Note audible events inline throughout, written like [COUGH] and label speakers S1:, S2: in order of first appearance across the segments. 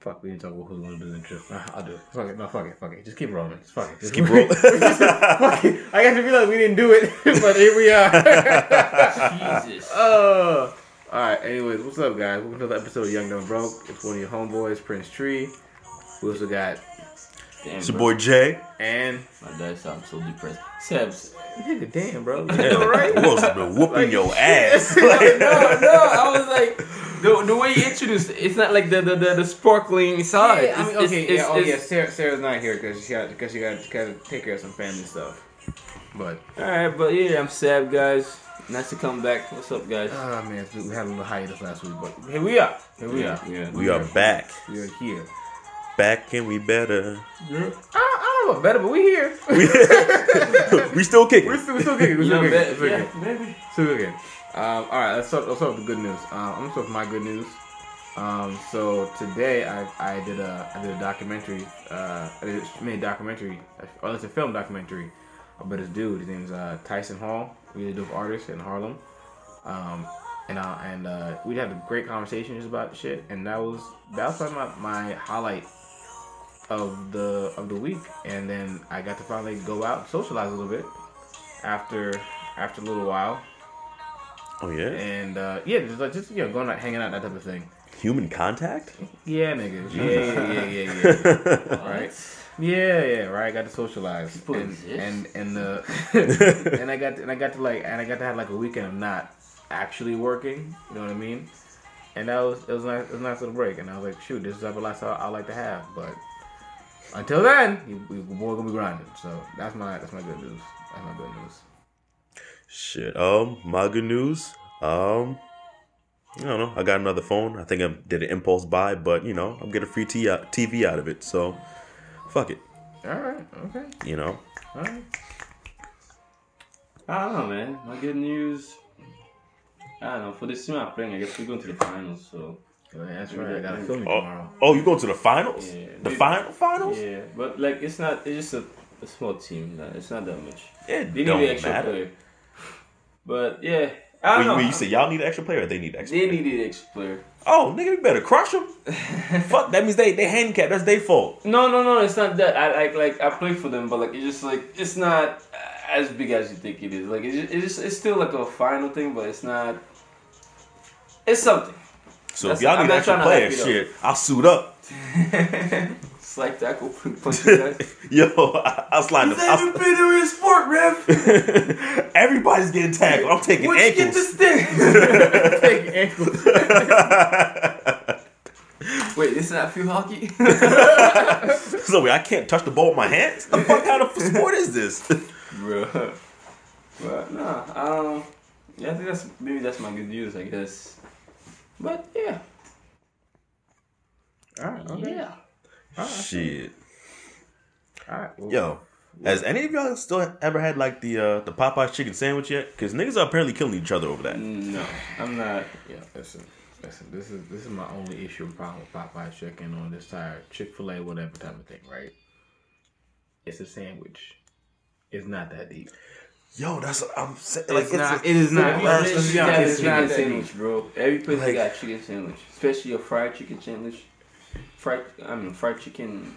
S1: Fuck, we didn't talk about who's gonna do the intro. Ah, I'll do it. Fuck it. No, fuck it. Fuck it. Just keep rolling. Just fuck it. Just
S2: Keep [LAUGHS] rolling. [LAUGHS]
S1: fuck it. I got to feel like we didn't do it, [LAUGHS] but here we are.
S3: Jesus.
S1: Oh. All right. Anyways, what's up, guys? Welcome to the episode of Young Dumb Broke. It's one of your homeboys, Prince Tree. We also got
S3: Damn,
S2: It's your
S3: bro.
S2: boy Jay.
S1: and
S3: My dad sounds so depressed. Sebs.
S1: nigga, damn, bro. You
S2: Yeah,
S1: right?
S2: Who else has been whooping
S1: Like,
S2: your ass?
S3: no, no, I was like, the, the way you introduced it, it's not like the the, the, the sparkling side.
S1: Yeah, I mean, okay,
S3: it's-
S1: yeah, oh
S3: it's-
S1: yeah. Sarah, Sarah's not here because she got because she got to take care of some family stuff. But
S3: Alright, but yeah, I'm sad, guys. Nice to come back. What's up, guys?
S1: oh man, we had a little hiatus last week, but here we are. Here we are.
S3: yeah.
S2: we are back.
S1: We are here.
S2: Back and we better.
S1: I, I don't know about better, but we here. [LAUGHS] [LAUGHS]
S2: we still kicking.
S1: We're still, we're still kicking. We're still
S3: know,
S1: kicking.
S3: bet-
S1: We're still
S3: yeah,
S1: kicking. Still kicking. Um, all right, let's start. Let's start with the good news. Um, I'm gonna start with my good news. Um, so today I, I did a I did a documentary. Uh, I did, made a documentary, or it's a film documentary about this dude. His name's uh, Tyson Hall. Really dope artist in Harlem. Um, and uh, and uh, we had a great conversation just about shit. And that was that was probably my, my highlight of the of the week. And then I got to finally go out and socialize a little bit after after a little while.
S2: Oh yeah.
S1: And uh, yeah, just like just you know, going out, hanging out, that type of thing.
S2: Human contact.
S1: Yeah, nigga. Yeah, yeah, yeah, yeah, yeah. [LAUGHS] right. Yeah, yeah, right. I got to socialize,
S3: People
S1: and
S3: exist.
S1: and and the [LAUGHS] and I got to, and I got to like and I got to have like a weekend of not actually working. You know what I mean? And that was it was nice. It was a nice little break. And I was like, shoot, this is the type of lifestyle I like to have. But until then, you, we, we're gonna be grinding. So that's my that's my good news. That's my good news.
S2: Shit. Um, my good news. Um, I don't know. I got another phone. I think I did an impulse buy, but you know, I'm getting free t- uh, TV out of it. So, fuck it.
S1: All right. Okay.
S2: You know.
S1: All right.
S3: I don't know, man. My good news. I don't know. For this team I'm playing, I guess we're going to the finals. So
S1: Yeah, that's right. I got to film you
S2: Oh,
S1: tomorrow.
S2: oh, you going to the finals?
S3: Yeah.
S2: The
S3: Maybe-
S2: final finals?
S3: yeah, but like it's not. It's just a, a small team. Like, It's not that much.
S2: It
S3: They need
S2: don't
S3: an extra
S2: matter.
S3: player. But yeah, I don't
S2: Wait,
S3: know.
S2: wait, you say y'all need an extra player or they need extra?
S3: they need an extra player.
S2: Oh, nigga, you better crush them. [LAUGHS] Fuck, that means they they handicapped. That's their fault.
S3: No, no, no. It's not that. I like like I play for them, but like it's just like it's not as big as you think it is. Like it's just, it's just, it's still like a final thing, but it's not. It's something.
S2: So
S3: That's-
S2: if y'all need
S3: not
S2: extra player, shit, I'll suit up. [LAUGHS]
S3: It's like tackle [LAUGHS] punch you guys. [LAUGHS]
S2: Yo, I, I'll slide them. I'll,
S3: been in sport, ref. [LAUGHS]
S2: everybody's getting tackled. I'm taking
S3: Where'd you get
S2: ankles.
S3: this thing?
S1: Take ankles.
S3: Wait, this is not field hockey.
S2: so wait, I can't touch the ball with my hands. The fuck kind of sport is this?
S3: Bruh. But nah, um, yeah, I think that's maybe that's my good news, I guess. But yeah,
S1: All right. Okay.
S3: yeah.
S2: Shit.
S1: All right. Well,
S2: Yo, has any of y'all still ever had like the uh, the Popeyes chicken sandwich yet? Because niggas are apparently killing each other over that.
S3: No, I'm not.
S1: Yeah, listen, listen. This is this is my only issue and problem with Popeye's chicken on this tire, Chick Fil A, whatever type of thing, right? It's a sandwich. It's not that deep.
S2: Yo, that's what I'm saying.
S1: It's not- it is not.
S3: Every
S1: Let's-
S3: place
S1: let's be
S3: got
S1: honest,
S3: a
S1: it's not
S3: chicken
S1: that
S3: sandwich, bro. Every place
S2: Like-
S3: got chicken sandwich, especially a fried chicken sandwich. Fried, I mean, fried chicken,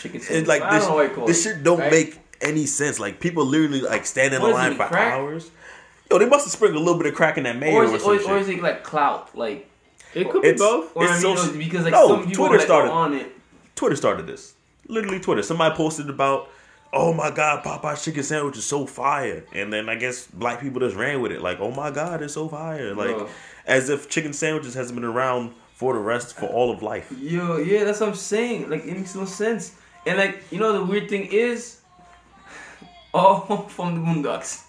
S3: chicken sandwich.
S2: It's like
S3: I
S2: this.
S3: don't know what
S2: This
S3: it.
S2: shit don't
S1: right?
S2: make any sense. Like people literally like stand in the line
S3: it,
S2: for
S3: crack?
S2: hours. Yo, they must have sprinkled a little bit of crack in that mayo
S3: Or
S2: or,
S3: is, it, or,
S2: shit.
S3: or is it like clout? Like,
S1: It could be
S2: It's-
S1: both.
S3: or
S2: It's
S3: I mean,
S2: social-
S3: because like
S2: No,
S3: some people
S2: Twitter started-
S3: on it.
S2: Twitter started this. Literally Twitter. Somebody posted about, oh my god, Popeye's chicken sandwich is so fire. And then I guess black people just ran with it. Like, oh my god, it's so fire. Like
S3: Bro.
S2: as if chicken sandwiches hasn't been around for the rest for all of life.
S3: Yo, yeah, that's what I'm saying. Like, it makes no sense. And like, you know, the weird thing is, [LAUGHS] all from the Boondocks.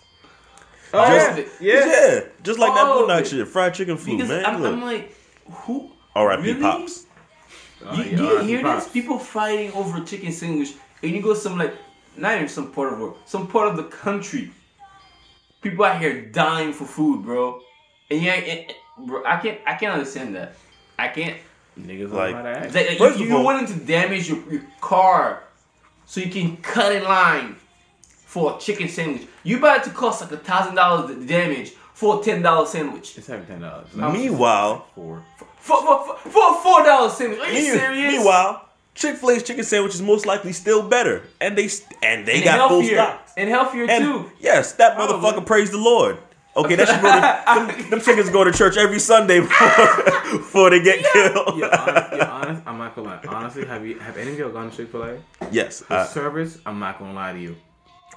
S1: Oh,
S3: All
S1: yeah. yeah.
S2: Yeah, just like that
S3: All of
S2: boondock shit. Fried chicken flu,
S3: Because
S2: man.
S3: I'm, I'm like, who?
S2: R.I.P.
S3: really?
S2: Pops.
S1: Oh,
S3: you
S1: yeah,
S3: you
S1: R.I.P.
S3: hear
S1: Pops.
S3: this? People fighting over chicken sandwich, and you go some like, not even some part of the world, some part of the country. People out here dying for food, bro. And yeah, it, it- bro, I can't, I can't understand that. I can't.
S1: Niggas
S2: Like-
S1: like, how to act.
S3: Like, like,
S2: First
S3: you, you're
S2: all-
S3: willing to damage your, your car so you can cut in line for a chicken sandwich. You about to cost like a thousand dollars damage for a ten dollar sandwich.
S1: It's having ten dollars.
S2: Meanwhile.
S3: For for for, for a four dollar dollar sandwich. Are you
S2: Me-
S3: serious?
S2: Meanwhile, Chick Fil A's chicken sandwich is most likely still better, and they and they
S3: and
S2: got full
S3: healthier.
S2: stock.
S3: And healthier
S2: And
S3: too.
S2: yes, that
S3: Probably.
S2: motherfucker praise the Lord. Okay, that should go to [LAUGHS] them, them chickens go to church every Sunday [LAUGHS] before, before they get killed.
S1: Yo, [LAUGHS] hon- yo, honest, I'm not gonna lie. Honestly, have you have any of you gone to Chick Fil A?
S2: Yes.
S1: The
S2: uh,
S1: service, I'm not gonna lie to you.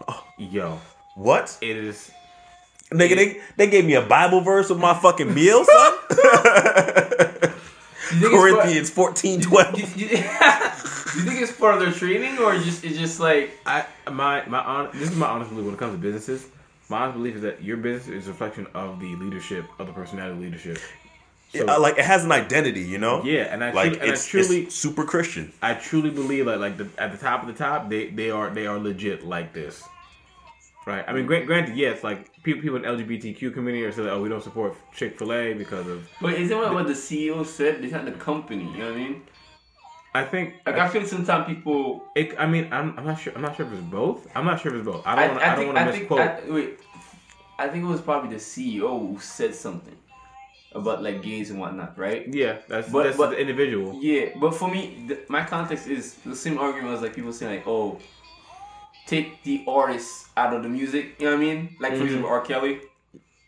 S1: Oh. Yo,
S2: what?
S1: it is.
S2: Nigga, they, they gave me a Bible verse with my fucking meal, son.
S3: You think it's
S2: Corinthians fourteen
S3: part-
S2: twelve.
S3: You, you, you think it's part of their training, or just it's just like
S1: I my my hon- this is my honest belief when it comes to businesses. My belief is that your business is a reflection of the leadership of the personality leadership. So,
S2: Uh, like it has an identity, you know.
S1: yeah, and I
S2: Like
S1: truly, and I
S2: it's,
S1: truly
S2: it's super Christian.
S1: I truly believe that like the, at the top of the top, they they are they are legit like this, right? I mean, grant, granted, yes, like people people in LGBTQ community are saying, oh, we don't support Chick Fil A because of.
S3: But isn't what, what the CEO said? It's not the company. You know what I mean?
S1: I think
S3: Like I feel sometimes people.
S1: it. I mean, I'm, I'm not sure. I'm not sure if it's both. I'm not sure if it's both. I
S3: I,
S1: don't.
S3: I,
S1: wanna, I, don't want to
S3: I think.
S1: misquote.
S3: I, wait. I think it was probably the CEO who said something about like gays and whatnot, right?
S1: yeah, that's
S3: But-
S1: that's
S3: but-
S1: the individual.
S3: Yeah, but for me, my context is the same argument as like people saying like, oh, take the artists out of the music. You know what I mean? Like for
S1: Mhm.
S3: example, R. Kelly,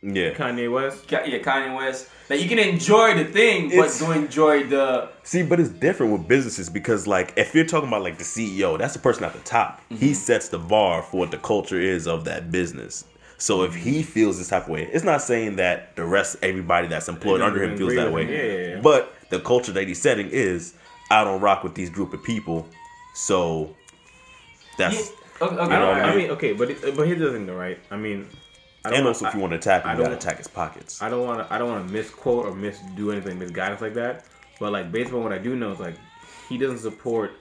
S2: Yeah.
S1: Kanye West.
S3: Ka- yeah, Kanye West. Like you can enjoy the thing,
S2: It's-
S3: but don't enjoy the.
S2: See, but it's different with businesses because, like, if you're talking about like the CEO, that's the person at the top. Mm-hmm. He sets the bar for what the culture is of that business. So if he feels this type of way, it's not saying that the rest, everybody that's employed under him feels
S1: agree
S2: that
S1: with
S2: way.
S1: him. Yeah, yeah, yeah.
S2: But the culture that he's setting is, I don't rock with these group of people. So that's
S3: Yeah, okay, okay,
S1: I, don't,
S2: know
S1: I,
S2: I mean?
S1: mean, okay, but it, but here's the thing, though, right? I mean, I don't
S2: and
S1: know-
S2: also if you want to attack him,
S1: I
S2: you gotta attack his pockets.
S1: I don't want to. I don't want to misquote or misdo anything, misguidance like that. But like based on what I do know, is like he doesn't support,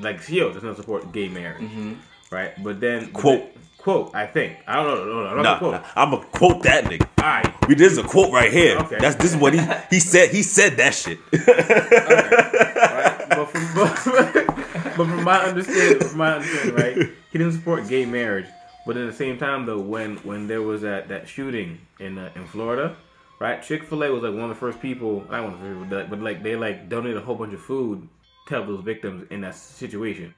S1: like CEO does not support gay marriage, mm-hmm. right? But then but
S2: Quote.
S1: then- quote. I think I don't know. No, no, no,
S2: Nah,
S1: quote.
S2: nah, I'm gonna quote that nigga.
S1: All right,
S2: We this is a quote right here.
S1: Okay.
S2: That's this is what he he said. He said that shit. [LAUGHS]
S1: right. But from but, [LAUGHS] but from my understanding, from my understanding, right, he didn't support gay marriage. But at the same time, though, when when there was that that shooting in uh, in Florida, right, Chick Fil A was like one of the first people. First people, but, but like they like donated a whole bunch of food to help those victims in that situation.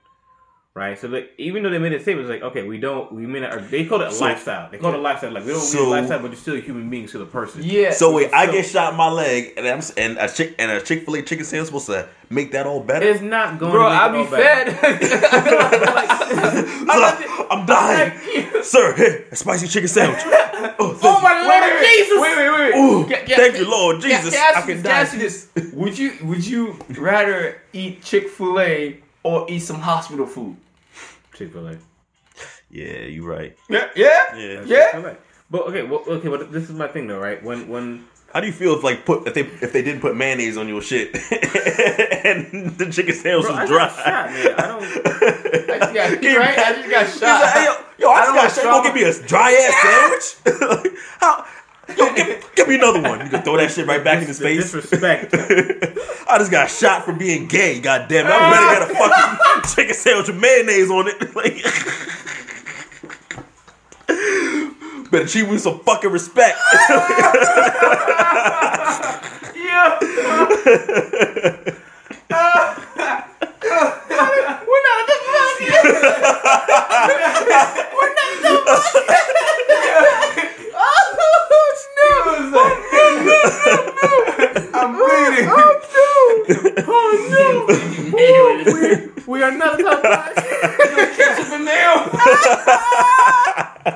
S1: Right, so like even though they made it safe, it's like okay, we don't, we may not. Or they called it a
S2: So-
S1: lifestyle. They called it a lifestyle. Like we don't
S2: So-
S1: so, a lifestyle, but you're still a human being, still a person.
S3: Yeah.
S2: So wait, I get shot in my leg, and I'm and a chick and a Chick Fil A chicken sandwich supposed to make that all better.
S1: it's not going.
S3: bro,
S1: to make
S3: I'll
S1: it all
S3: be
S1: better.
S3: fed. [LAUGHS] [LAUGHS]
S2: So, [LAUGHS] I'm dying, sir. Here, a spicy chicken sandwich. Oh, thank
S3: Oh
S2: you.
S3: my Lord Jesus! Wait, wait, wait.
S2: Ooh,
S3: Ca- ca-
S2: thank you, Lord Jesus.
S3: ca-
S2: I can
S3: this,
S2: die.
S3: ask you this. Would you would you rather eat Chick Fil A or eat some hospital food?
S1: Chick Fil A.
S2: Yeah, you're right.
S3: Yeah, yeah,
S2: Yeah.
S3: yeah.
S1: Chick-fil-A. But okay, well, okay, but this is my thing though, right? When when
S2: How do you feel if like put if they if they didn't put mayonnaise on your shit [LAUGHS] and the chicken sandwich
S1: Bro, I
S2: was
S1: got
S2: dry?
S1: shot, man. I don't. [LAUGHS]
S3: I just got,
S2: Give
S3: right? I just got
S2: He's like, hey,
S3: shot.
S2: yo, yo, I,
S3: I
S2: just
S3: don't
S2: got shot. You gonna give me a dry ass sandwich? [LAUGHS] like, how? Yo, give, give me another one. You can throw that shit right back in his
S1: The
S2: face.
S1: Disrespect. [LAUGHS]
S2: I just got shot for being gay. God damn it! I better get a ah! fucking chicken sandwich with mayonnaise on it. [LAUGHS] Like, better treat me with some fucking respect.
S3: Yeah. We're not at the podcast. [LAUGHS] We're not at the podcast. Oh, no. I'm bleeding. Oh, no.
S1: we are not a top five.
S3: Ketchup and mayo.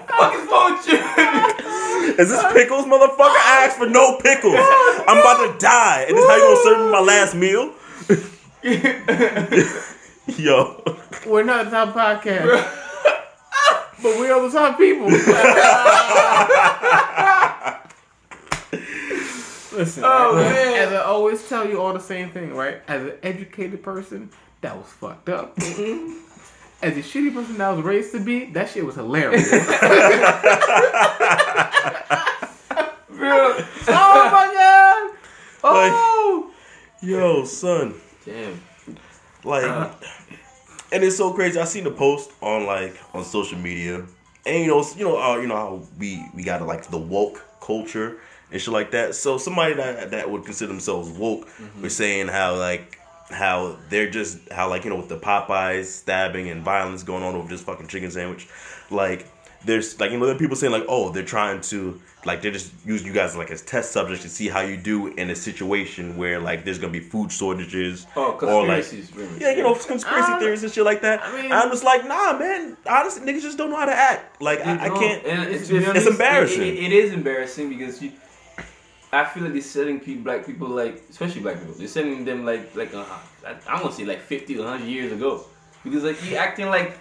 S3: Fuck is wrong with you?
S2: Is this pickles, motherfucker? I asked for no pickles. I'm about to die, and this how you gonna serve me my last meal? [LAUGHS] Yo,
S1: We're not a top podcast. but we are the top people. [LAUGHS] Listen,
S3: Oh,
S1: as,
S3: man.
S1: as I always tell you all the same thing, right? As an educated person, that was fucked up. As a shitty person that I was raised to be, that shit was hilarious. [LAUGHS]
S3: Bro.
S1: oh my god! Oh!
S2: yo, son.
S3: Damn.
S2: Like, and it's so crazy. I seen the post on like on social media, and you know, you know, uh, you know how we we got like the woke culture and shit like that. So somebody that that would consider themselves woke was saying how like how they're just how like you know with the Popeyes stabbing and violence going on over this fucking chicken sandwich, like there's like you know there are people saying like oh they're trying to like they're just using you guys like as test subjects to see how you do in a situation where like there's gonna be food shortages
S3: Oh,
S2: or like
S3: conspiracies.
S2: yeah, you know, conspiracy
S1: Um,
S2: theories and shit like that.
S1: I
S2: I'm just like, nah, man. Honestly, niggas just don't know how to act. Like, I, I can't.
S3: And it's,
S1: it's
S3: to be honest,
S2: embarrassing.
S3: It, it- it is embarrassing because you. I feel like they're setting people, black people, like especially black people. They're setting them like like uh, I, I want to say like fifty or hundred years ago, because like you acting like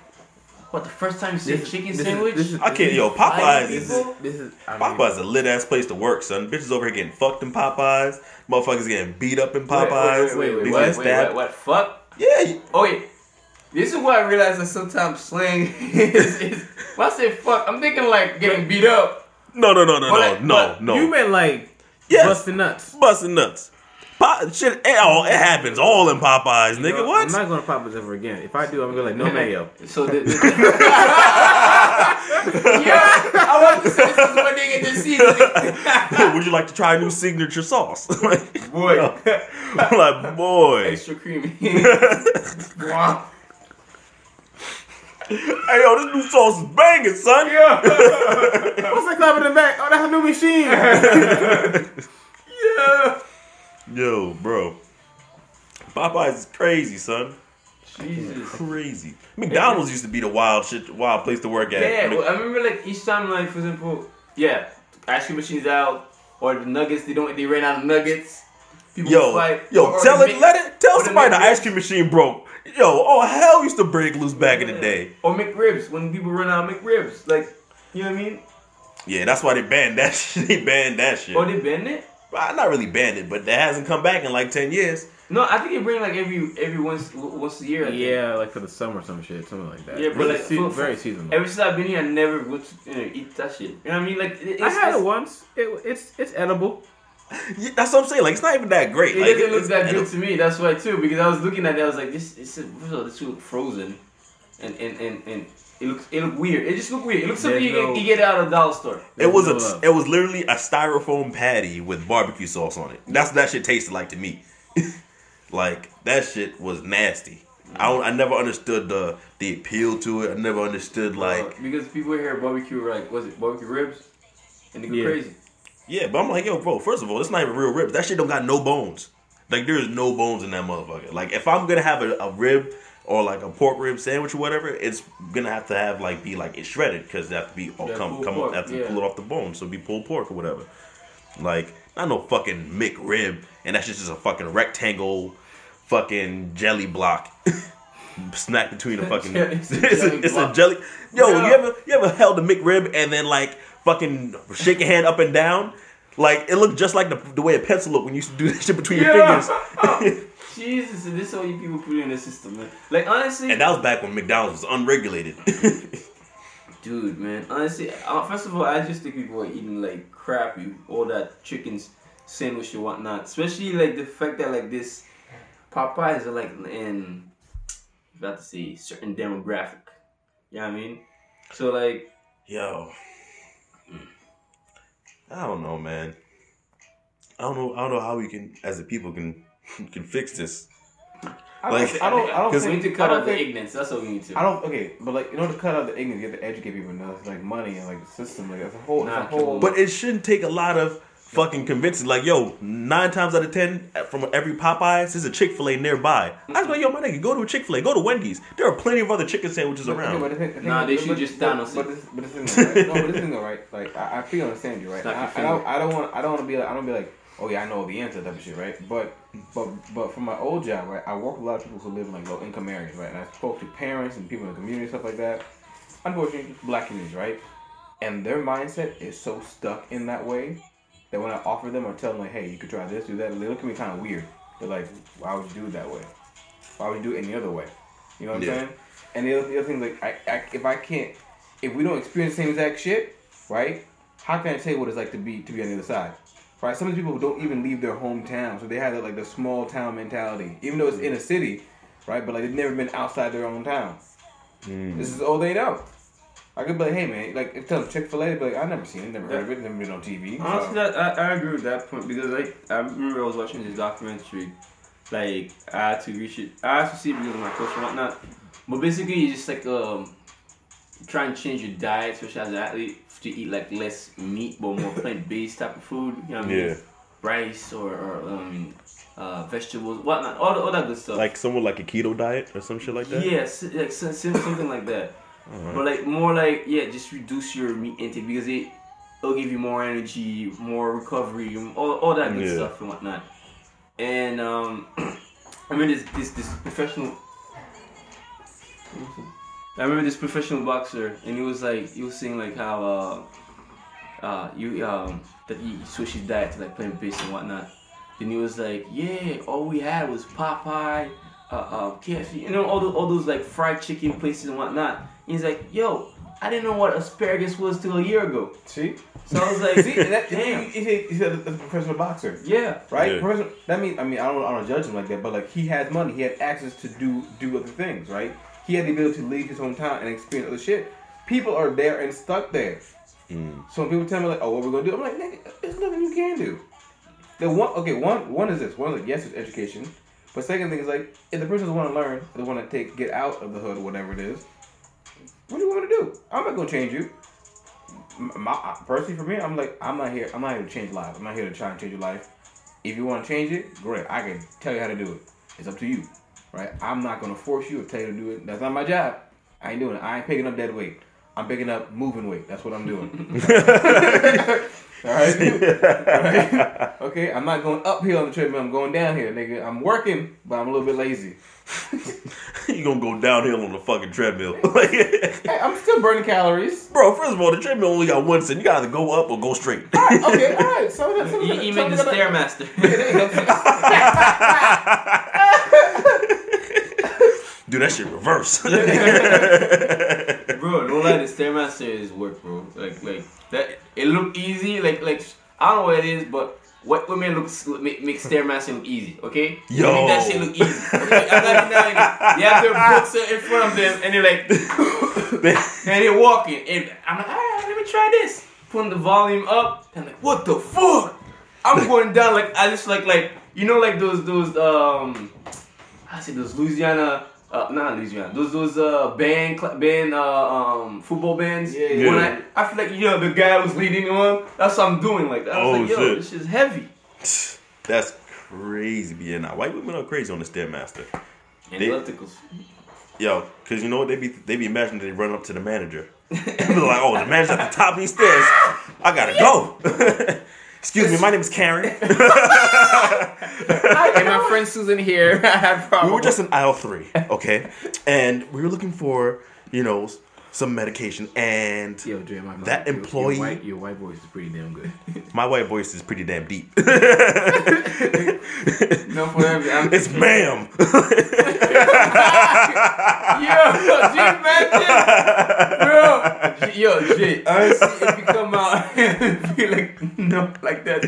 S3: what the first time you said
S1: This-
S3: chicken
S1: this is-
S3: sandwich.
S1: this is-
S2: I can't. Yo,
S3: Five
S2: Popeyes is
S3: people?
S1: is this is I mean,
S2: Popeyes a lit ass place to work, son. Bitches over here getting fucked in Popeyes. Motherfuckers getting beat up in
S3: Wait, wait,
S2: Popeyes.
S3: Wait, wait, wait, wait,
S2: getting
S3: wait,
S2: stabbed.
S3: what, what? Fuck.
S2: Yeah,
S3: Oh wait. This is why I realize that sometimes slang is, is. [LAUGHS] When I say fuck, I'm thinking like getting beat up.
S2: no, no, no, no,
S3: But
S2: no,
S3: like-
S2: no,
S3: but
S2: no.
S1: You meant like
S2: Yes.
S1: busting nuts.
S2: busting nuts. Pop, shit, it, all, it happens all in Popeyes, nigga.
S1: You know,
S2: what?
S1: I'm not going to Popeyes ever again. If I do, I'm going to be like no mayo.
S3: So the, [LAUGHS] the yeah, I want to say this is what they get this season. [LAUGHS]
S2: Would you like to try a new signature sauce? [LAUGHS] like,
S3: Boy,
S2: like, boy.
S3: extra creamy. wow.
S2: Hey, yo, this new sauce is banging, son.
S3: Yeah. [LAUGHS]
S1: What's that clap in the back? Oh, that's a new machine. [LAUGHS]
S3: yeah.
S2: Yo, bro. Popeyes is crazy, son.
S3: Jesus.
S2: Crazy. McDonald's used to be the wild shit, wild place to work at.
S3: Yeah, well, I remember like each time, like for example, yeah, ice cream machines out or the nuggets. They don't. They ran out of nuggets. People
S2: yo,
S3: fight.
S2: yo,
S3: or- or
S2: tell it, let it, tell
S3: the
S2: somebody the ice cream machine broke. Yo, oh hell, used to break loose back in the day.
S3: Or McRibs when people run out of McRibs, like you know what I mean?
S2: Yeah, that's why they banned that [LAUGHS] shit. They banned that shit.
S3: Or they banned it.
S2: Well, not really banned it, but that hasn't come back in like ten years.
S3: No, I think they bring like every every once once a year. I think.
S1: yeah, like for the summer, some shit, something like that.
S3: Yeah, but
S1: Really
S3: like,
S1: se-
S3: for-
S1: very
S3: for-
S1: seasonal.
S3: Ever since I've been here, I never went to you know, eat that shit. You know what I mean? Like it, it's,
S1: I had
S3: it's,
S1: it once. It, it's it's edible. [LAUGHS]
S2: Yeah, that's what I'm saying. Like it's not even that great.
S3: It
S2: like,
S3: doesn't look that good to me. That's why too, because I was looking at it, I was like, this is first of all, this look frozen, and and and and it looks it look weird. It just look weird. It looks something
S1: There's
S3: you,
S1: no-
S3: get, you get out of the dollar store.
S2: It was
S1: no
S2: a,
S1: love.
S2: it was literally a styrofoam patty with barbecue sauce on it. That's what that shit tasted like to me. [LAUGHS] like that shit was nasty. I don't, I never understood the the appeal to it. I never understood like
S3: Uh, because people here barbecue like was it barbecue ribs, and they go
S1: Yeah.
S3: crazy.
S2: Yeah, but I'm like yo, bro. First of all, it's not even real ribs. That shit don't got no bones. Like there is no bones in that motherfucker. Like if I'm gonna have a, a rib or like a pork rib sandwich or whatever, it's gonna have to have like be like it's shredded because oh, they have to be
S3: Yeah,
S2: come come
S3: pork,
S2: up have to
S3: yeah.
S2: pull it off the bone, so be pulled pork or whatever. Like not no fucking McRib, and that's just a fucking rectangle, fucking jelly block. [LAUGHS] Snack between the [LAUGHS] fucking. [LAUGHS] It's,
S3: a jelly
S2: it's a jelly. Yo,
S3: Yeah.
S2: you ever you ever held a McRib and then like fucking shake your hand up and down? Like it looked just like the, the way a pencil looked when you used to do that shit between your fingers. [LAUGHS]
S3: Jesus, and this is what you people put in the system, man. Like honestly,
S2: And that was back when McDonald's was unregulated. [LAUGHS]
S3: Dude, man, honestly, uh, first of all, I just think people are eating like crappy, all that chicken sandwich and whatnot. Especially like the fact that like this Popeyes are like in, about to see certain demographic. You know what I mean? So like,
S2: Yo, I don't know, man. I don't know. I don't know how we can, as a people, can [LAUGHS] can fix this.
S1: I
S2: Like-
S1: don't, I don't, I don't
S3: we
S1: think,
S3: need to cut
S1: don't
S3: out the
S1: think,
S3: ignorance. That's what we need to.
S1: I don't. Okay, but like in order to cut out the ignorance, you have to educate people. And that's like money and like the system. Like it's a whole,
S3: Nah,
S1: it's a whole.
S2: But it shouldn't take a lot of fucking convincing. Like, yo, nine times out of ten, from every Popeyes, there's a Chick Fil A nearby. I was like, yo, my nigga, go to a Chick Fil A, go to Wendy's. There are plenty of other chicken sandwiches
S1: But- okay,
S2: around.
S1: but thing-
S3: Nah, they
S1: but-
S3: should
S1: but-
S3: just
S1: but-
S3: Thanos
S1: But
S3: it.
S1: this, but this thing, though, right? no, but this thing, though, right? Like I, I feel understand you, right?
S3: Snap
S1: I,
S3: your
S1: and I, don't want, I don't want to be like, I don't be like, oh yeah, I know the answer type of shit, right? But, but, but from my old job, right, I work with a lot of people who live in like low income areas, right? And I spoke to parents and people in the community, and stuff like that. Unfortunately, black communities, right? And their mindset is so stuck in that way that when I offer them or tell them like, hey, you could try this, do that, they look at me kind of weird. They're like, why would you do it that way? Why would you do it any other way? You know what
S2: Yeah.
S1: I'm saying? And the other, the other thing, like, I, I, if I can't, if we don't experience the same exact shit, right? How can I tell you what it's like to be to be on the other side? Right? Some of these people don't even leave their hometown, so they have that, like the small town mentality, even though it's in a city, right? But like they've never been outside their own town. Mm. This is all they know. I could be like, hey man, like if tell Chick Fil A, be like, I never seen it, never heard of it, never been on TV.
S3: Honestly,
S1: so-
S3: that, I, I agree with that point because like I remember I was watching this documentary like I had to reach it. I had to see it because of my coach and whatnot. But basically, you just like um try and change your diet, especially as an athlete, to eat like less meat but more [LAUGHS] plant based type of food. You know what I mean?
S2: Yeah.
S3: Rice or, or um, uh, vegetables, whatnot, all, the, all that good stuff.
S2: Like someone like a keto diet or some shit like that.
S3: Yes, like some- some- something like that.
S2: Uh-huh.
S3: But like more like yeah, just reduce your meat intake because it it'll give you more energy, more recovery, all, all that good
S2: Yeah.
S3: stuff and whatnot. And um, [CLEARS THROAT] I remember this this this professional. I remember this professional boxer, and he was like he was saying like how uh, uh you um that he switched his diet to like plant based and whatnot. Then he was like, yeah, all we had was Popeye, uh, uh, KFC, you know, all those, all those like fried chicken places and whatnot. And he's like, yo, I didn't know what asparagus was till a year ago.
S1: See,
S3: So I was [LAUGHS] like,
S1: see, that,
S3: damn,
S1: He, he, he said a professional boxer,
S3: yeah,
S1: right?
S2: Yeah.
S1: Professional, that means I mean I don't I don't judge him like that, but like he has money, he had access to do do other things, right? He had the ability to leave his hometown and experience other shit. People are there and stuck there.
S2: Mm.
S1: So when people tell me like, "Oh, what we're gonna do?" I'm like, "Nigga, there's nothing you can do." The one, okay, one, one is this. One is like, yes, it's education, but second thing is like, if the person want to learn, they want to take, get out of the hood whatever it is. What do you want me to do? I'm not gonna change you. My, personally, for me, I'm like, I'm not here. I'm not here to change lives. I'm not here to try and change your life. If you want to change it, great. I can tell you how to do it. It's up to you, right? I'm not gonna force you or tell you to do it. That's not my job. I ain't doing it. I ain't picking up dead weight. I'm picking up moving weight. That's what I'm doing. [LAUGHS] [LAUGHS] All right. [LAUGHS] All right. Okay. I'm not going uphill on the treadmill. I'm going downhill, nigga. I'm working, but I'm a little bit lazy.
S2: You gonna go downhill on the fucking treadmill. [LAUGHS]
S1: Hey, I'm still burning calories.
S2: Bro, first of all, the treadmill only got one set. You gotta go up or go straight.
S1: Okay. All right. So that's so
S3: he, he made the stairmaster. [LAUGHS] [LAUGHS]
S2: Dude, that shit reverse.
S3: bro, don't lie, the stairmaster is work, bro. Like, like that. It look easy. Like, like I don't know what it is, but what women looks make, make stairmaster look easy. Okay,
S2: Yo.
S3: make that shit look easy. Okay? I'm not denying it. They have their books in front of them, and they're like, [LAUGHS] and they're walking, and I'm like, all right, let me try this. Putting the volume up, and I'm like, what the fuck? I'm going down like I just like like you know like those those um I say those Louisiana uh, not Louisiana those those uh band cl- band uh um football bands
S1: Yeah, yeah.
S3: when I I feel like you know the guy was leading on that's what I'm doing like I was
S2: Oh,
S3: like yo
S2: shit.
S3: this is heavy
S2: That's crazy. Yeah, nah, white women are crazy on the stairmaster.
S3: and
S2: They-
S3: ellipticals
S2: Yo, cause you know what they be they be imagining they run up to the manager. [LAUGHS] they be like, oh, the manager's at the top of these stairs. I gotta go. [LAUGHS] [LAUGHS] Excuse me, my name is Karen. [LAUGHS]
S1: and my friend Susan here. [LAUGHS] I have
S2: we were just in aisle three, okay, and we were looking for you know some medication, and
S1: Yo, Dre, my
S2: That
S1: your-
S2: employee-
S1: your white, your white voice is pretty damn good. [LAUGHS]
S2: my white voice is pretty damn deep.
S3: no for every I'm
S2: it's ma'am.
S3: yo Jay imagine bro [LAUGHS] yo Jay honestly if you come out [LAUGHS] and be like no like that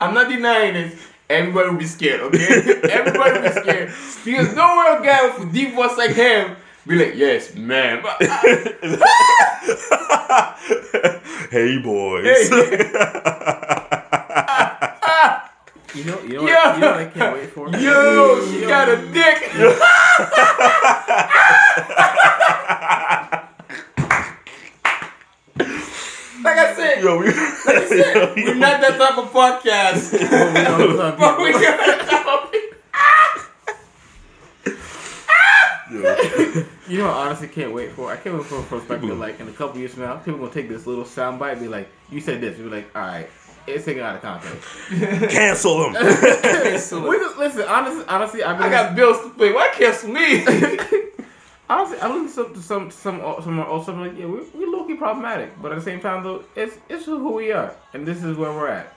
S3: I'm not denying it everybody will be scared okay [LAUGHS] everybody will be scared because no real guy with deep voice like him be like yes ma'am
S2: hey boys.
S1: You know, you know,
S3: Yeah.
S1: what, you know what I can't wait for?
S3: yo she got a dick like I said
S2: Yo, we, [LAUGHS]
S3: we're not that type of podcast
S1: We [LAUGHS]
S3: but we got that type of
S2: Yo.
S1: You know, what I honestly can't wait for. I can't wait for a perspective. Like in a couple years from now, people gonna take this little sound bite and be like, "You said this." We're like, "All right, it's taken out of context." [LAUGHS]
S2: Cancel them.
S1: we just, listen. Honestly, honestly, I've been
S3: I got bills to pay. Why cancel me?
S1: Honestly, I listened to some some some some also like, yeah, we're, we're low key problematic, but at the same time though, it's it's who we are, and this is where we're at.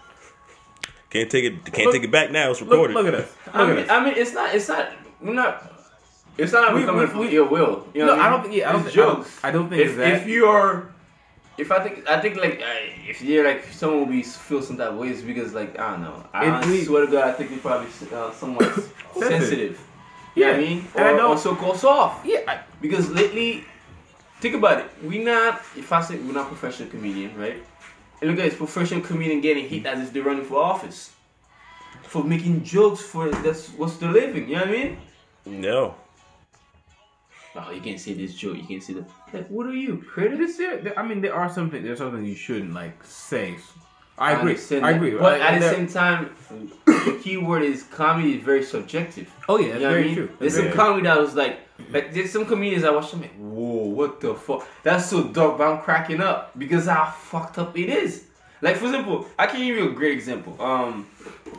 S2: Can't take it. Can't
S1: Look-
S2: take it back now. It's recorded.
S1: look at us. Look
S3: I
S1: at
S3: mean,
S1: us.
S3: I mean, it's not. It's not. We're not. It's not
S1: We-
S3: we, coming
S1: we-
S3: from
S1: we-
S3: ill will. You know
S1: no,
S3: what
S1: I don't think. Yeah, I don't
S3: It's
S1: think. I don't,
S3: jokes.
S1: I don't think
S3: If,
S1: it's that.
S3: if you are, if I think, I think like uh, if you're like someone will be feel some type of ways because like I don't know. I
S1: It-
S3: honestly
S1: we-
S3: swear to God, I think you're probably uh, somewhat [COUGHS] sensitive. You know what I mean?
S1: And I
S3: Or,
S1: know-
S3: or so called soft.
S1: yeah, I,
S3: Because lately, think about it. We not. If I say we're not professional comedian, right? And look at this professional comedian getting hit as if they're running for office. for making jokes for that's what's the living. You know what I mean?
S2: No.
S3: Oh, you can't say this joke. You can't say that. Like, what are you, critic?
S1: This, there, there- I mean, there are something. There's something you shouldn't like say. I agree.
S3: understand
S1: I
S3: that.
S1: agree.
S3: But
S1: Like,
S3: at the same time, the key word is comedy is very subjective.
S1: oh yeah,
S3: You
S1: that's
S3: know what I
S1: very
S3: mean?
S1: true.
S3: There's
S1: That's
S3: some
S1: very
S3: comedy that was like, like there's some comedians I watch. I'm like, whoa, what the fuck? That's so dark, but I'm cracking up because how fucked up it is. Like for example, I can give you a great example. Um,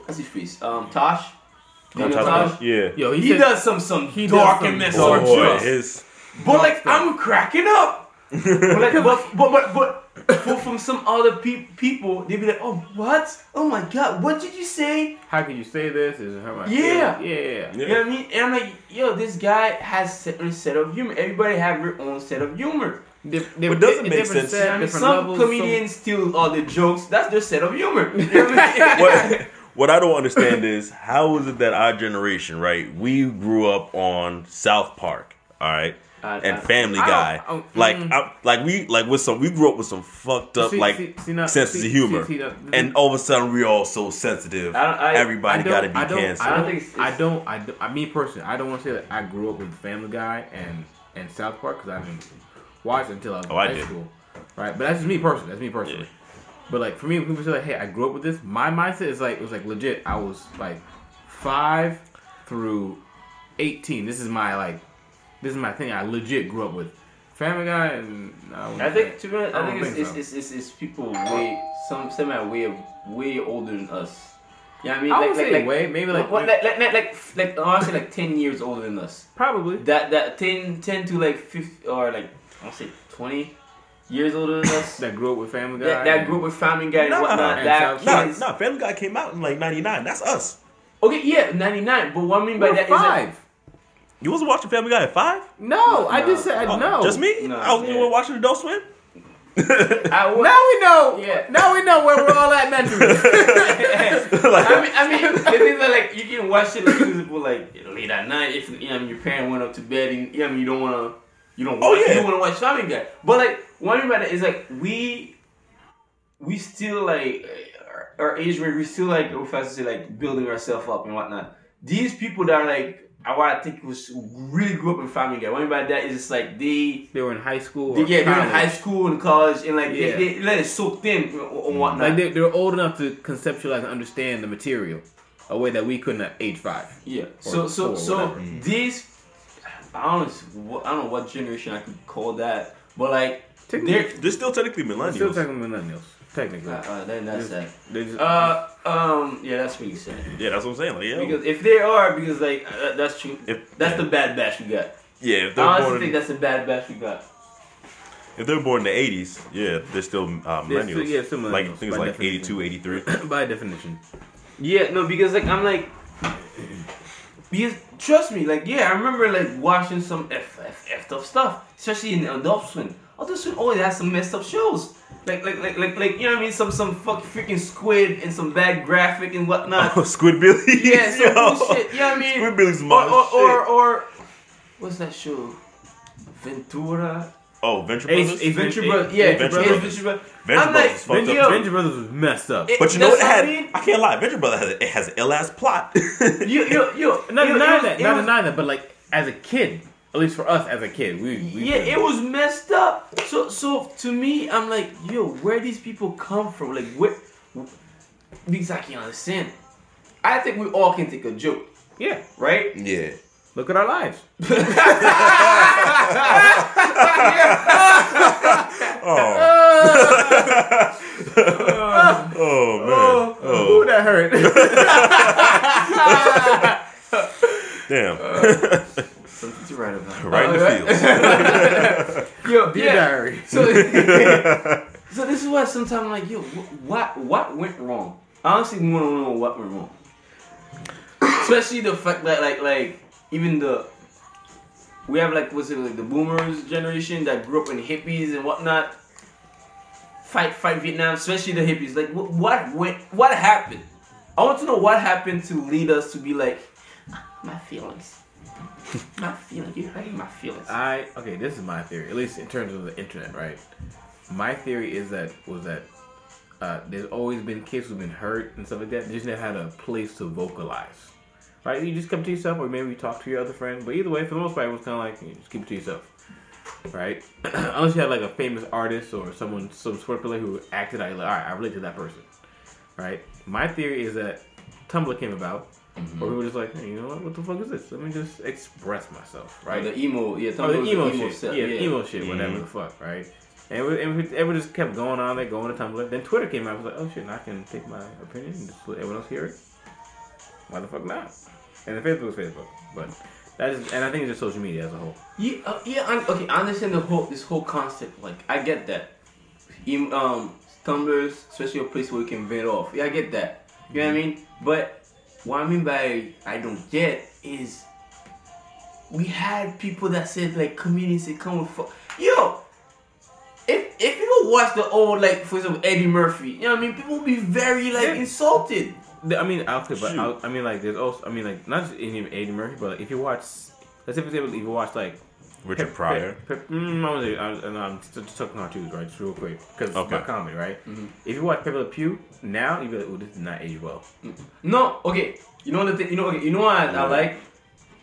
S3: what's his face? Um, Tosh. Do you know Tosh?
S2: Yeah.
S1: Yo, he,
S3: He
S1: said-
S3: does some some
S1: he
S3: dark
S1: does
S3: and
S1: some
S3: messed up
S2: Boy,
S3: jokes. But like. I'm cracking up. [LAUGHS] but like but but but, but for, from some other pe- people, they'd be like, oh what? Oh my god, what did you say?
S1: How can you say this? Is it hurt my
S3: Yeah.
S1: yeah, yeah.
S2: Yeah.
S3: You know what I mean? And I'm like, yo, this guy has certain set of humor. Everybody have their own set of humor.
S1: Dif-
S2: But
S1: dif-
S2: doesn't make
S1: different
S2: sense.
S1: set,
S3: I mean,
S1: different
S3: some
S1: levels,
S3: comedians steal all the jokes. That's their set of humor. [LAUGHS] You know what I mean? [LAUGHS]
S2: what, what I don't understand is how is it that our generation, right? We grew up on South Park, all right,
S3: I-
S2: and
S3: I-
S2: Family
S1: I don't-
S2: Guy.
S1: I
S2: like,
S1: mm.
S2: I, like we, like with some, we grew up with some fucked up
S1: See-
S2: like
S1: see- see, now-
S2: senses of humor,
S1: see- see, now,
S2: and all of a sudden we're all so sensitive.
S3: I I-
S2: Everybody got to be canceled.
S1: I don't,
S3: I think it's-
S1: I don't, I don't, I me personally, I don't want to say that I grew up with Family Guy and and South Park because I didn't watch it until I was
S2: Oh,
S1: in high school, right? But that's just me personally. That's me personally.
S2: Yeah.
S1: But like for me, people say like, "Hey, I grew up with this," my mindset is like it was like legit. I was like five through eighteen. This is my like, this is my thing. I legit grew up with Family Guy, and I,
S3: I think
S1: say-
S3: to be honest,
S1: I
S3: I think it's,
S1: think
S3: it's,
S1: so.
S3: it's, it's, it's people way some semi way way older than us. You know what I mean?
S1: I
S3: like,
S1: would
S3: like,
S1: say
S3: like,
S1: way maybe like,
S3: what, like, like, like, like, like, honestly, like 10 years older than us.
S1: probably.
S3: That, that 10, 10 to like 50, or like, I'll say 20 years older than us. [LAUGHS]
S1: That grew up with Family Guy.
S3: that, that
S1: and-
S3: group with Family Guy and
S2: Nah,
S3: whatnot.
S1: and
S3: that
S1: South
S2: Nah,
S3: kids.
S2: nah, Family Guy came out in like '99. That's us.
S3: Okay, yeah, 99. But what I mean by
S1: We're
S3: that is that-
S1: five.
S2: You wasn't watching Family Guy at five?
S1: No, I
S3: No.
S1: just said
S2: Oh,
S1: no.
S2: Just me?
S3: No,
S2: I was the
S3: yeah.
S2: one watching Adult Swim.
S3: I [LAUGHS]
S1: Now we know.
S3: Yeah.
S1: Now we know where we're all at mentally. [LAUGHS]
S2: like,
S3: I mean, I mean, the things are like you can watch it like people like late at night if you know your parent went up to bed and you know you don't wanna you don't
S2: Oh,
S3: want
S2: yeah.
S3: you don't wanna watch Family Guy. But like one thing about it is like we we still like our, our age range we still like if I say like building ourselves up and whatnot. These people that are like I what I think it was really grew up in Family Guy. What I mean by that is it's like they.
S1: they were in high school.
S3: they
S1: Or
S3: yeah, they're in high school and college, and like
S1: Yeah.
S3: they, they let it soak in and mm. whatnot.
S1: Like they, they were old enough to conceptualize and understand the material, a way that we couldn't at age five.
S3: Yeah. So so
S1: four,
S3: so
S1: whatever. Mm.
S3: these I don't know, I don't know what generation I could call that, but like
S1: Technically-
S3: they're
S2: they're still technically millennials.
S1: They're Still
S2: millennials.
S1: technically millennials, technically.
S3: uh, uh, then that's that.
S1: They just,
S3: Uh um yeah that's what you said
S2: yeah, that's what I'm saying. Like, yeah,
S3: because if they are because like uh, that's true
S2: if
S3: that's the bad batch we got.
S2: yeah, if
S3: I
S2: they're
S3: honestly
S2: born,
S3: think that's the bad batch we got.
S2: if they're born in the '80s, yeah, they're still uh,
S1: They're still-
S2: millennials.
S1: yeah, still
S2: like I
S1: millennials,
S2: think it's like
S1: definition.
S2: 82, 83. [COUGHS]
S1: by definition.
S3: Yeah, no, because like I'm like because trust me, like yeah, I remember like watching some f f f up stuff, especially in Adult Swim. Adult Swim always has some messed up shows. Like like like like like you know what I mean? Some some fuck freaking squid and some bad graphic and whatnot.
S2: Oh, [LAUGHS] Squid Billy.
S3: yeah, some [LAUGHS]
S2: Yo.
S3: bullshit. You know what I mean?
S2: Squidbillies
S3: or,
S2: my
S3: or,
S2: shit.
S3: or or what's that show? Ventura.
S2: oh, Venture
S1: Ace-
S2: Brothers.
S1: Ace-
S3: Venture
S1: Ace-
S3: Brothers. Yeah,
S2: Venture
S3: Ace
S2: Brothers.
S3: Venture Brothers.
S2: Venture
S3: I'm
S2: Brothers
S3: like,
S2: is
S1: Venture,
S2: up.
S1: Venture Brothers was messed up.
S3: It-
S2: But you know what? It
S3: what I mean.
S2: I can't lie. Venture Brothers has it has an ill ass plot. [LAUGHS]
S3: you yo, yo.
S1: not
S3: it- it
S1: denying that,
S3: it
S1: not denying that, but like as a kid, at least for us as a kid, we, we
S3: yeah, it was messed up. So, so to me, I'm like, yo, where these people come from? Like, where? Because I can't understand. I think we all can take a joke,
S1: yeah.
S3: right?
S2: yeah.
S1: Look at our lives. [LAUGHS]
S2: Oh [LAUGHS] uh. [LAUGHS] Oh man.
S1: Ooh,
S2: Oh
S1: that hurt.
S2: damn.
S3: Something to write about.
S2: right in the oh, fields. [LAUGHS]
S3: Yo,
S1: Dear
S3: yeah.
S1: diary.
S3: So, [LAUGHS] [LAUGHS] so this is why sometimes I'm like, yo, what what went wrong? I honestly want to know what went wrong. Especially the fact that like like even the we have like what's it like the boomers generation that grew up in hippies and whatnot. Fight fight Vietnam, especially the hippies. Like what what went what happened? I want to know what happened to lead us to be like ah, my feelings. [LAUGHS] My feelings. You hurting my feelings.
S1: I okay. This is my theory, at least in terms of the internet, right? My theory is that was that uh, there's always been kids who've been hurt and stuff like that. They just never had a place to vocalize. Right? You just come to yourself, or maybe you talk to your other friend. But either way, for the most part, it was kind of like you just keep it to yourself. Right? [CLEARS THROAT] Unless you had like a famous artist or someone, some sport player who acted out, like, all right, I relate to that person. Right? My theory is that Tumblr came about,
S3: Mm-hmm.
S1: or we were just like, hey, you know what? What the fuck is this? Let me just express myself. Right?
S3: Right. The emo, yeah,
S1: Oh, the
S3: Tumblr
S1: emo, shit. yeah, the emo shit, whatever
S2: Mhm.
S1: the fuck, right? And, we, and we, everyone just kept going on there, going to Tumblr. Then Twitter came out. I was like, oh shit, now I can take my opinion and just let everyone else hear it. Why the fuck not? And then Facebook is Facebook, but that is, and I think it's just social media as a whole.
S3: Yeah, uh, yeah. I, okay, I understand the whole this whole concept. Like, I get that. Um, Tumblr's especially a place where you can vent off. Yeah, I get that. You know what I mean? But what I mean by I don't get is we had people that said like comedians that come with fu- yo. If if people watch the old like for example Eddie Murphy, you know what I mean? People will be very like
S1: Yeah.
S3: insulted.
S1: The- I mean, okay, but I, I mean, like, there's also, I mean, like, not just even Eddie Murphy, but like, if you watch, let's say, for example, if you watch like
S2: Richard
S1: Pep-
S2: Pryor.
S1: Pep- Pep- mm, I was, I, and I'm just, just talking cartoons, right? Just real quick, because it's
S2: Okay.
S1: about comedy, right?
S3: Mhm.
S1: If you watch Pepe Le Pew now, you be like, "Oh, this is not age well."
S3: No, okay. You know the thing. You know, okay, you know what I, I like.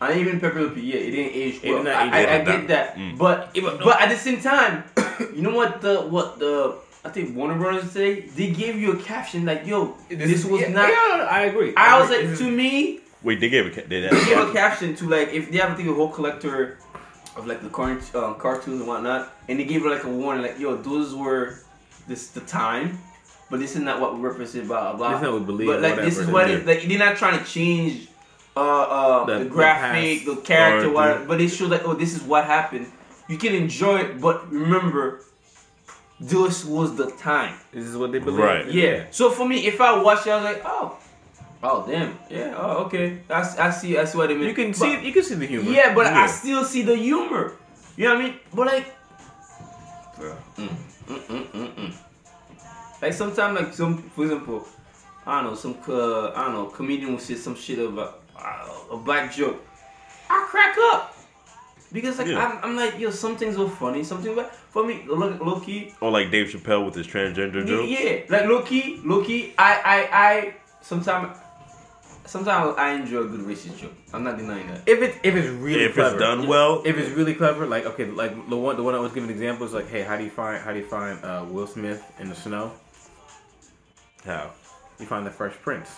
S3: I ain't even Pepper Le Pew. Yeah, it didn't age
S1: It
S3: well.
S1: did not
S3: I,
S1: age
S3: I, I get that,
S2: Mm.
S3: but but at the same time, [COUGHS] you know what the what the I think Warner Brothers say they gave you a caption like, "Yo, this, was
S1: yeah,
S3: not."
S1: Yeah, no, no, I agree.
S3: I was
S1: agree.
S3: like, to me,
S2: Wait, they gave a they
S3: they gave a caption to like if they have I think a whole collector of like the current um, cartoons and whatnot, and they gave her like a warning, like, "Yo, those were this the time." But this is not what we represent, blah blah.
S1: This is not what we believe,
S3: But like this is what it, like they're not trying to change uh uh
S1: The-
S3: the,
S1: the
S3: graphic,
S1: past
S3: the, character,
S2: or
S3: whatever.
S2: the-
S3: But they show like oh this is what happened. You can enjoy it, but remember, this was the time.
S1: This is what they believe.
S2: Right.
S3: Yeah. So for me, if I watch it, I was like, oh, oh damn, yeah, oh okay, I see, I see what they mean.
S1: You can
S3: But-
S1: see, you can see the humor.
S3: yeah, but I still see the humor. You know what I mean? But like, mm, mm, mm, like sometimes, like some, for example, I don't know, some, uh, I don't know, comedian will say some shit about uh, a black joke. I crack up. Because like
S2: Yeah.
S3: I'm, I'm like yo, some things are funny, something but for me, look, low key,
S2: Or like Dave Chappelle with his transgender
S3: yeah,
S2: jokes.
S3: yeah, like low key, low key. I, I, I. Sometimes, sometimes I enjoy a good racist joke. I'm not denying that.
S1: If it if it's really
S2: If
S1: clever,
S2: it's done well,
S1: if it's really clever, like okay, like the one the one I was giving examples, like hey, how do you find how do you find uh, Will Smith in the snow?
S2: how?
S1: You find the Fresh Prince.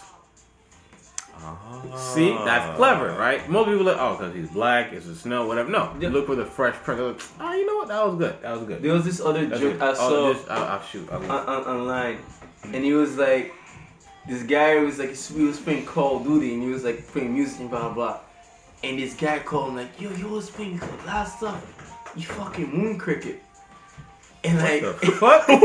S2: Ah.
S1: See, that's clever, right? Most people are like, oh, because he's black, it's the snow, whatever. No, you
S3: Yeah.
S1: look for the Fresh Prince. Like, oh, you know what? That was good. That was good.
S3: There was this other
S1: That's
S3: joke
S1: good.
S3: I
S1: Oh,
S3: saw
S1: this- I'll, I'll shoot. I'll
S3: on, on, online, and he was like, this guy was like, he was playing Call of Duty, and he was like playing music and blah blah blah, and this guy called him like, yo, you was playing a lot of stuff, you fucking moon cricket, and like. [LAUGHS]
S1: fuck? [LAUGHS]
S3: what?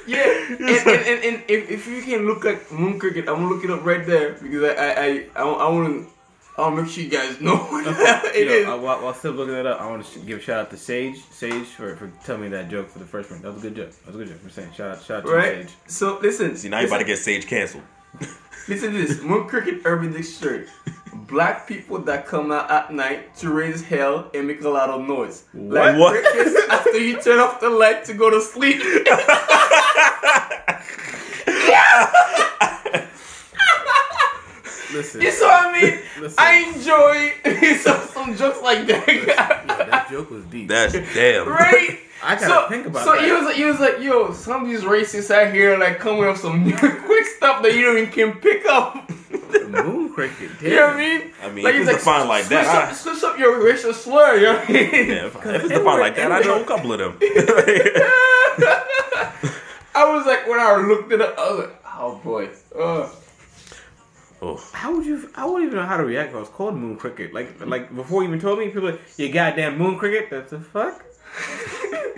S3: [LAUGHS] yeah, and, and, and, and if, if you can look at Moon Cricket, I'm gonna look it up right there because I I I, I, I want to I'll make sure you guys know [LAUGHS] what it
S1: Yo,
S3: is.
S1: uh, while, while still looking it up, I want to sh- give a shout out to Sage, Sage for, for telling me that joke for the first one. That was a good joke. That was a good joke. I'm saying shout out, shout out to
S3: Right.
S1: Sage.
S3: So listen.
S2: See, now you about to get Sage canceled. [LAUGHS]
S3: Listen to this. Moon Cricket Urban Dictionary. Black people that come out at night to raise hell and make a lot of noise. Like
S2: What?
S3: crickets after you turn off the light to go to sleep. [LAUGHS]
S1: Listen,
S3: you saw what I mean?
S1: Listen.
S3: I enjoy [LAUGHS] some, some jokes like
S1: Yo,
S3: that.
S1: that joke was deep.
S2: That's damn.
S3: right? [LAUGHS]
S1: I gotta
S3: so,
S1: think about it.
S3: so
S1: that.
S3: he was like, he was like, yo, some of these racists out here like coming up some [LAUGHS] quick stuff that you don't even can pick up.
S1: Moon cricket. Damn.
S3: you know what I mean?
S2: I mean,
S3: Like,
S2: if
S3: he's
S2: it's defined like
S3: switch
S2: that,
S3: up, switch up your racial slur. You know what I mean?
S2: Yeah, if, if it's defined like that, I know a couple of them.
S3: I was like, when I looked at it up, I was like, oh boy. Uh,
S2: oh,
S1: How would you? I wouldn't even know how to react. if I was called moon cricket. Like, like before you even told me, people like, you goddamn moon cricket. That's the fuck. [LAUGHS]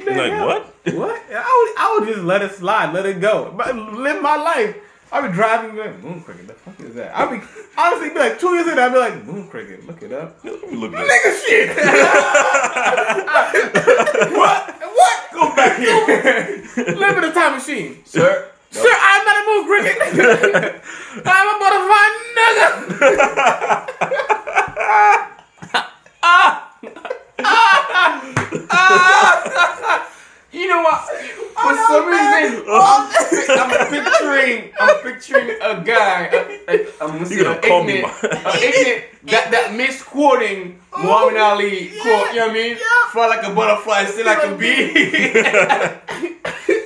S2: Like
S1: hell?
S2: what?
S1: What? I would, I would just let it slide, let it go, but live my life. I'd be driving, like, moon cricket. The fuck is that? I'd be honestly be like two years later. I'd be like, moon cricket. Look it up.
S2: Let me look at
S3: nigga shit. [LAUGHS] [LAUGHS] what? What? Go back here.
S1: Live in a time machine.
S3: Sir.
S1: Sir, I'm not a moon cricket. [LAUGHS] I'm a butterfly nigga.
S3: You know what? For
S1: no,
S3: some
S1: man.
S3: reason,
S1: Oh,
S3: picturing I'm picturing a guy, a, a, I'm gonna say
S2: You're gonna
S3: a
S2: call me
S3: ignorant,
S2: my-
S3: ignorant that that misquoting oh, Muhammad Ali quote. You know what I mean? Fly like a butterfly, still like a bee. [LAUGHS]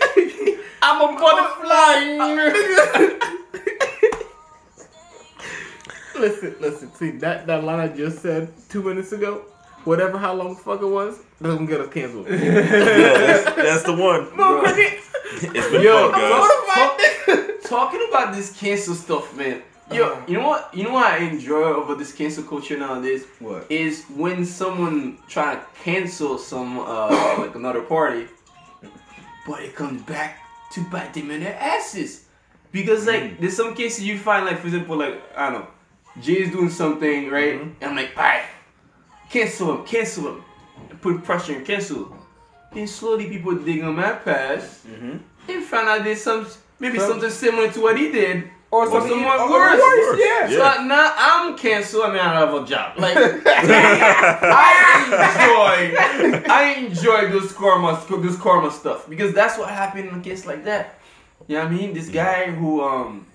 S3: I'm a butterfly. [LAUGHS]
S1: Listen, listen. See that that line I just said two minutes ago. Whatever, how long the fuck it was, doesn't get us canceled. [LAUGHS]
S2: Yo, that's, that's the one.
S3: Bro.
S2: It's been
S3: Yo,
S2: fun, guys.
S3: talk- talking about this cancel stuff, man. Yo, you know what? You know what I enjoy over this cancel culture nowadays
S1: What?
S3: is when someone try to cancel some uh [COUGHS] like another party, but it comes back to bite them in their asses. Because like mm. there's some cases you find like for example like I don't know, Jay's doing something right, mm-hmm. and I'm like alright, cancel him, cancel him, put pressure and cancel. Then slowly people dig on my past mm-hmm. and find out there's some maybe
S1: Some-
S3: something similar to what he did.
S1: Or
S3: Or
S1: something
S3: somewhat
S1: or
S3: worse.
S1: worse, yeah.
S3: So like, now I'm canceled. I mean, I don't have a job. Like, [LAUGHS] I enjoy, I enjoy this karma, this karma stuff because that's what happened in a case like that. You know what I mean? This guy who, um,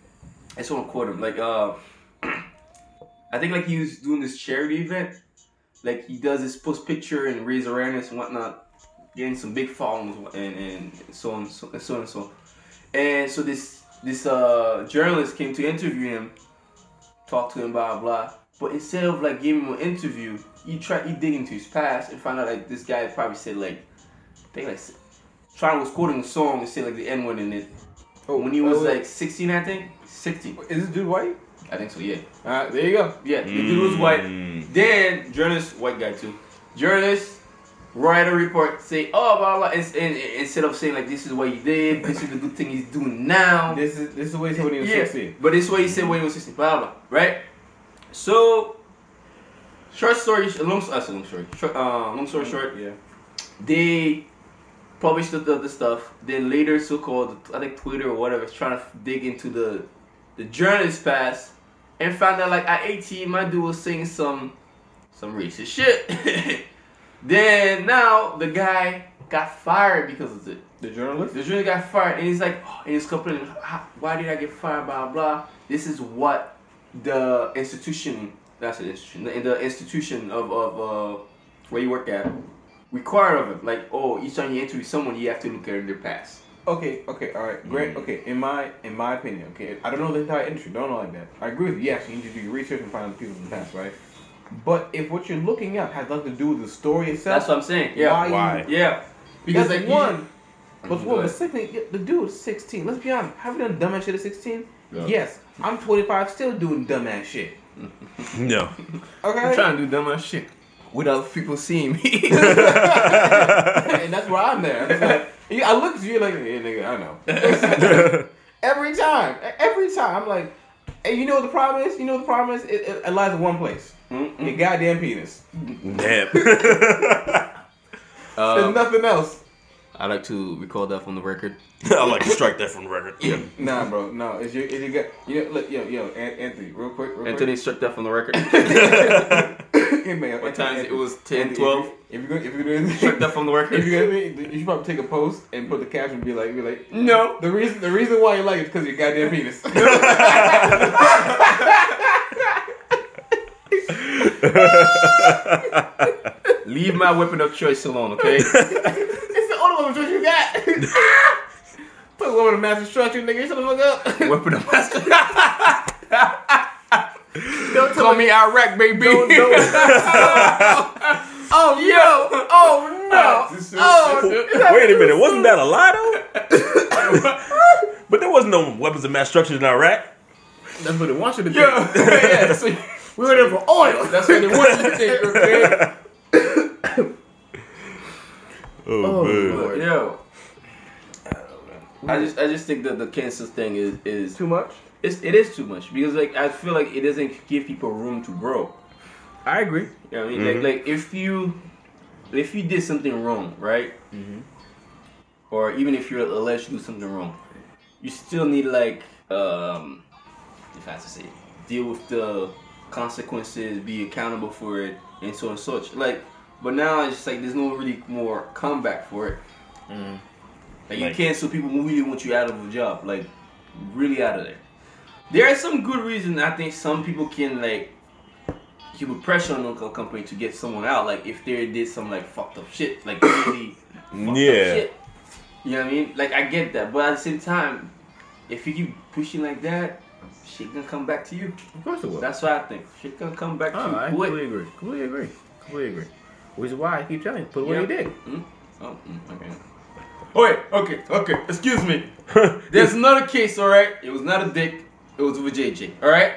S3: I just want to quote him. Like, uh, [CLEARS THROAT] I think like he was doing this charity event. Like he does this post picture and raise awareness and whatnot, getting some big followings and, and so on so, and so on and so on. And so this this uh journalist came to interview him, talk to him, blah blah. But instead of like giving him an interview, he tried he dig into his past and found out like this guy probably said like, I think like, trying was quoting a song and said like the N word in it.
S1: Oh,
S3: When he was
S1: oh,
S3: like 16, I think 16.
S1: is this dude white?
S3: I think so. Yeah.
S1: All right, there you go.
S3: Yeah, the dude was white.
S2: Mm.
S3: Then journalist, white guy too. Journalist write a report, say oh blah blah, and, and, and instead of saying like this is what he did, this is the good thing he's doing now.
S1: This is this is what he said when he was
S3: yeah,
S1: 16.
S3: but this is what he said when he was 16. Blah blah. Right. So, short story, long, uh, long story, short, uh, long story short,
S1: Yeah.
S3: they published the, the, the stuff. Then later, so-called I think Twitter or whatever, is trying to dig into the the journalist past and found out like at 18, my dude was saying some some racist shit. [LAUGHS] then now the guy got fired because of it.
S1: The journalist.
S3: The journalist got fired, and he's like, oh, [GASPS] and he's complaining, why did I get fired? Blah blah. This is what the institution, that's an institution, the, the institution of of uh, where you work at require of him. Like, oh, each time you interview someone, you have to look at their past.
S1: Okay, okay, all right, great. Okay, in my in my opinion, okay, I don't know the entire industry, don't know like that. I agree with you. Yes, you need to do your research and find out the people in the past, right? But if what you're looking at has nothing to do with the story itself,
S3: That's what I'm saying. Yeah,
S1: why?
S2: Why?
S1: You,
S3: yeah. Because
S1: that's
S3: like
S1: one. But what
S3: go
S1: the
S3: ahead.
S1: second thing, the dude is 16. Let's be honest. Have you done dumbass shit at 16?
S3: Yeah.
S1: Yes. I'm 25, still doing dumbass shit. [LAUGHS]
S2: No.
S1: Okay.
S3: I'm trying to do dumbass shit without people seeing me. [LAUGHS] [LAUGHS]
S1: and that's why I'm there. It's like, I look at you like, yeah, nigga, I know. every time, every time, I'm like, hey, you know what the problem is? You know what the problem is? It, it, it lies in one place.
S3: Mm-mm.
S1: Your goddamn penis.
S2: Damn. [LAUGHS]
S1: There's
S3: Um,
S1: nothing else.
S3: I like to recall that from the record. [LAUGHS]
S2: I like to strike that from the record. Yeah.
S1: Nah, bro, no. It's your, it's your gut. You know, look, yo, yo, An- Anthony, real quick, real
S3: Anthony struck that from the record.
S1: quick. [LAUGHS] Hey, man,
S3: what
S1: Anthony,
S3: times it was 10,
S1: Anthony,
S3: 12.
S1: If you're gonna, if you're gonna,
S3: Struck that from the record.
S1: if you're gonna, you should probably take a post and put the caption, and be like, be like,
S3: No.
S1: The reason, the reason why you like it is because your goddamn penis. [LAUGHS]
S3: Leave my weapon of choice alone, okay? [LAUGHS]
S1: It's the only one choice you got. [LAUGHS] Put Talk about a mass structure, nigga. Shut the fuck up.
S3: weapon of master.
S1: Don't
S3: Call me Iraq, baby.
S1: Don't, don't. oh yo! Oh no! Oh,
S2: Wait a minute, wasn't that a lie though? but there wasn't no weapons of mass destruction in Iraq.
S1: that's what they want you to do.
S3: yeah, yeah, that's what,
S1: We were there for oil.
S3: that's what they want you to think, okay?
S2: Oh, man.
S1: Lord.
S3: Yo. I just I just think that the cancel thing is is
S1: Too much.
S3: it's, it is too much because like I feel like it doesn't give people room to grow.
S1: I agree.
S3: You know what I mean? Like like if you if you did something wrong, right? Or even if you're alleged to do something wrong, you still need like um if I have to say deal with the consequences, be accountable for it, and so on and such. Like, but now it's just like there's no really more comeback for it. Mm. Like you
S2: Like-
S3: cancel people who really want you out of a job, like really out of there. there are some good reasons I think some people can like keep a pressure on a company to get someone out. Like if they did some like fucked up shit, like [COUGHS] really fucked up
S2: Yeah.
S3: shit. You know what I mean? Like I get that, but at the same time, if you keep pushing like that, shit gonna come back to you.
S1: Of course it will.
S3: That's what I think. She gonna come back
S1: Oh,
S3: to
S1: I
S3: you. quick.
S1: completely agree. Completely agree. Completely agree. Which is why I keep telling you, put away
S3: Yeah.
S1: your dick.
S3: Mm? Oh, mm, okay. Oh wait, okay, okay. Excuse me. [LAUGHS] There's another case, all right. It was not a dick. It was with JJ. All right.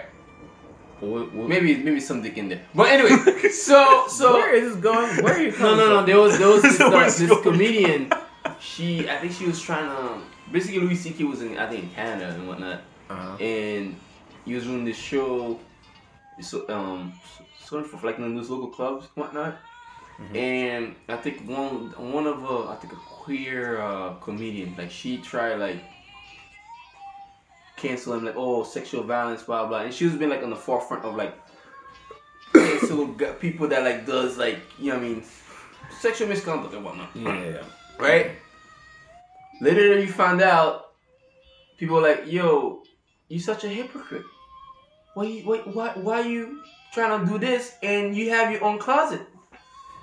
S1: What, what,
S3: Maybe maybe some dick in there. But anyway, [LAUGHS] so so
S1: where is this going? Where are you
S3: no
S1: coming
S3: no no.
S1: from?
S3: There was there was [LAUGHS] this, uh, this comedian. She I think she was trying to basically Louis C.K. was in I think in Canada and whatnot,
S1: Uh-huh.
S3: and he was doing this show, so um sort of like in those local clubs and whatnot. And I think one one of uh, I think a queer uh, comedian like she tried like cancel him like oh sexual violence blah blah and she was been like on the forefront of like cancel people that like does like you know what I mean sexual misconduct and whatnot
S1: Yeah,
S3: right? Later you find out, people like, yo, you such a hypocrite. Why you why why why you trying to do this and you have your own closet?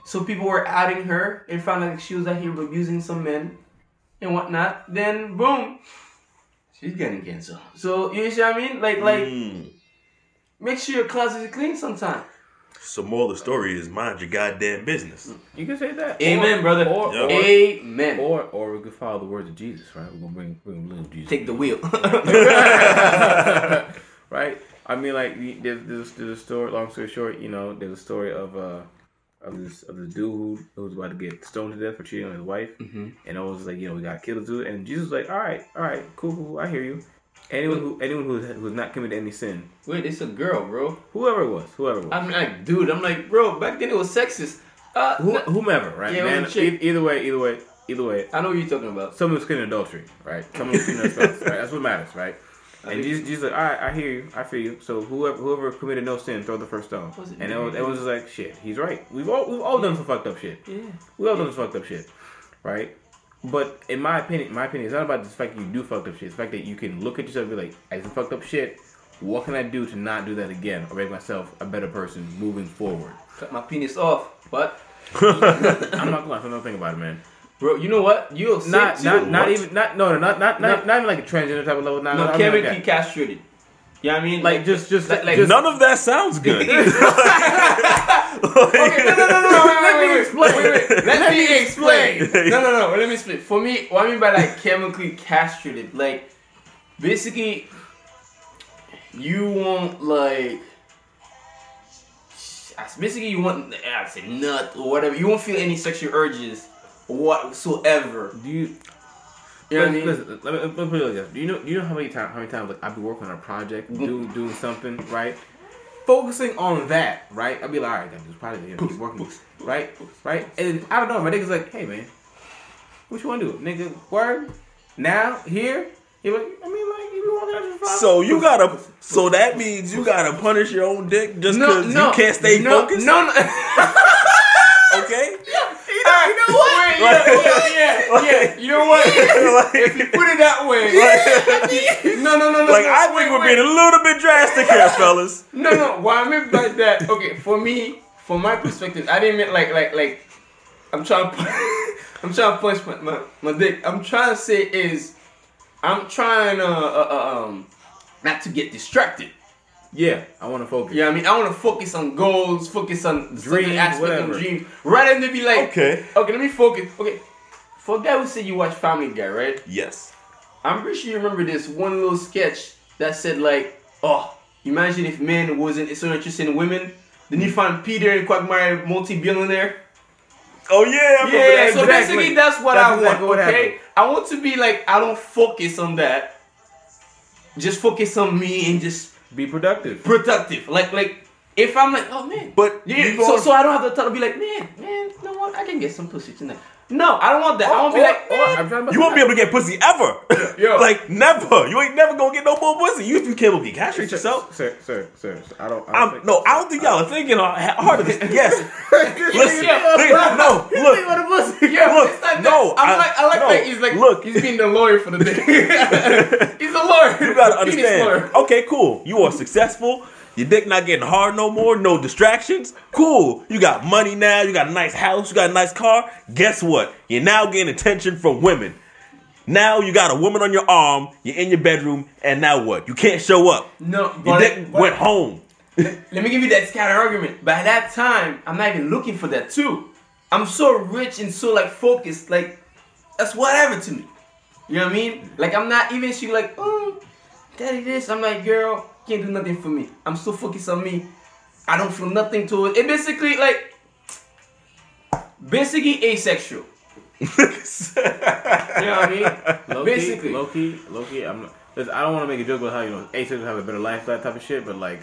S3: So people were outing her and found out she was out here abusing some men and whatnot. Then boom, she's getting canceled. So you see what I mean? Like like
S2: Mm.
S3: make sure your closet is clean sometime.
S2: So more of the story is mind your goddamn business.
S1: You can say that.
S3: Amen,
S1: Or-
S3: brother.
S1: Or,
S2: Yeah.
S1: or,
S3: Amen.
S1: or, or we could follow the words of Jesus, right? We're gonna bring, bring little Jesus.
S3: Take the wheel. [LAUGHS]
S1: right? I mean, like there's, there's, there's a story. Long story short, you know, there's a story of uh of this of this dude who, who was about to get stoned to death for cheating on his wife,
S3: Mhm.
S1: and it was like, you know, we got to kill the dude. And Jesus was like, all right, all right, cool, cool, I hear you. Anyone who anyone who who has not committed any sin,
S3: Wait, it's a girl, bro.
S1: whoever it was, whoever it was,
S3: I'm like, dude, I'm like, bro, back then it was sexist. Uh,
S1: Who, whomever, right?
S3: Yeah,
S1: Man, e- either way, either way, either way,
S3: I know what you're talking about.
S1: someone was committing adultery, right? Someone was committing adultery, right? That's what matters, right?
S3: I
S1: And Jesus, Jesus like, all right, I hear you, I feel you. So whoever whoever committed no sin, throw the first stone. And it
S3: me?
S1: was, it was just like, shit, he's right. We've all we've all done some fucked up shit.
S3: Yeah.
S1: We all done some fucked up shit, right? But in my opinion, my opinion, it's not about the fact that you do fucked up shit. It's the fact that you can look at yourself and be like, I did fucked up shit. What can I do to not do that again or make myself a better person moving forward?
S3: Cut my penis off. But, [LAUGHS]
S1: I'm not gonna think about it, man.
S3: bro, you know what? You're
S1: Not not not
S2: What?
S1: even not no no not not
S3: No.
S1: not, not even like a transgender type of level. Not,
S3: no,
S1: not, mean like
S3: chemically castrated. You know what I mean?
S1: Like just just
S3: Like- like
S1: just,
S2: None of that sounds good.
S3: Okay, no, no, no, no, wait, wait, wait, wait,
S1: explain.
S3: wait, wait. Let me explain.
S2: explain.
S3: No, no, no. Let me explain. For me, what I mean by like chemically castrated, like basically, you want like basically you want I say nut or whatever. You won't feel any sexual urges whatsoever.
S1: do you
S3: You know what I mean?
S1: Listen, let me, let me put it like. Do you know? Do you know how many times? How many times like I've been working on a project,
S3: Mm-hmm.
S1: doing doing something, right? Focusing on that, right? I'd be like, all right, this project, you know, keep working, right? Right? And I don't know. My nigga's like, hey man, what you want to do, nigga? Word now here? You're like, I mean, like you been working on this for
S2: So you gotta. So that means you gotta punish your own dick just
S3: No,
S2: because
S3: no,
S2: you can't stay
S3: no,
S2: focused.
S3: No, no. [LAUGHS]
S2: Okay.
S3: You know, you know what? Yeah, yeah, yeah, [LAUGHS] yeah. You know what? if you put it that way, [LAUGHS] no, no, no, no.
S2: Like
S3: no,
S2: I think we're being a little bit drastic here, [LAUGHS] fellas.
S3: No, no. What I meant by that, okay, for me, from my perspective, I didn't mean like, like, like. I'm trying to, I'm trying to punch my, my, my dick. I'm trying to say is, I'm trying to, uh, uh, um, not to get distracted.
S1: Yeah, I want to focus.
S3: Yeah, I mean, I want to focus on goals, focus on
S1: Dreams,
S3: aspect
S1: whatever.
S3: of dreams, rather than be like,
S2: Okay.
S3: okay, let me focus. Okay, for a guy who said you watch Family Guy, right?
S2: Yes.
S3: I'm pretty sure you remember this one little sketch that said like, oh, imagine if men wasn't so interested in women, then you find Peter and Quagmire multi-billionaire.
S2: Oh yeah.
S3: Yeah,
S2: that.
S3: so
S1: exactly.
S3: basically that's what
S1: That's
S3: I
S1: exactly
S3: want.
S1: what
S3: okay,
S1: happened.
S3: I want to be like I don't focus on that. Just focus on me and just
S1: Be productive.
S3: productive. Like like if I'm like, oh man,
S2: But
S3: yeah,
S2: you
S3: so so I don't have the thought to be like, man, man, you know what? I can get some pussy tonight. No, I don't want that. I want to be like,
S1: or-
S3: eh.
S1: I'm
S2: You won't be able to get pussy ever.
S3: Yo. [LAUGHS]
S2: like never. You ain't never gonna get no more pussy. You you can't be castrate
S1: Sir,
S2: yourself.
S1: Sir, sir, sir, sir, I don't. I don't
S2: I'm,
S1: think-
S2: no, I don't think y'all are thinking harder. [LAUGHS] Yes. Listen,
S3: Yeah.
S2: look, no, look,
S1: think about the pussy?
S3: Yeah,
S2: Look,
S3: it's
S2: no.
S3: I'm
S2: I-
S3: like, I like
S2: no,
S3: that he's like,
S2: look.
S3: he's being the lawyer for the day. [LAUGHS] he's a lawyer.
S2: you gotta understand. Okay, cool. You are successful. Your dick not getting hard no more. No distractions. Cool. You got money now. You got a nice house. You got a nice car. Guess what? You're now getting attention from women. Now you got a woman on your arm. You're in your bedroom, and now what? You can't show up.
S3: No,
S2: Your dick
S3: but
S2: went home.
S3: let me give you that counter argument. By that time, I'm not even looking for that too. I'm so rich and so like focused. Like that's whatever to me. You know what I mean? Like I'm not even. She like, oh, daddy, this. I'm like, girl, can't do nothing for me. I'm so focused on me. I don't feel nothing to it. It basically like, basically asexual. [LAUGHS] You know what I mean?
S1: Low
S3: Basically.
S1: Loki, low key, low key. I'm. not- Listen, I don't want to make a joke about how you know asexuals have a better life, that type of shit. But like,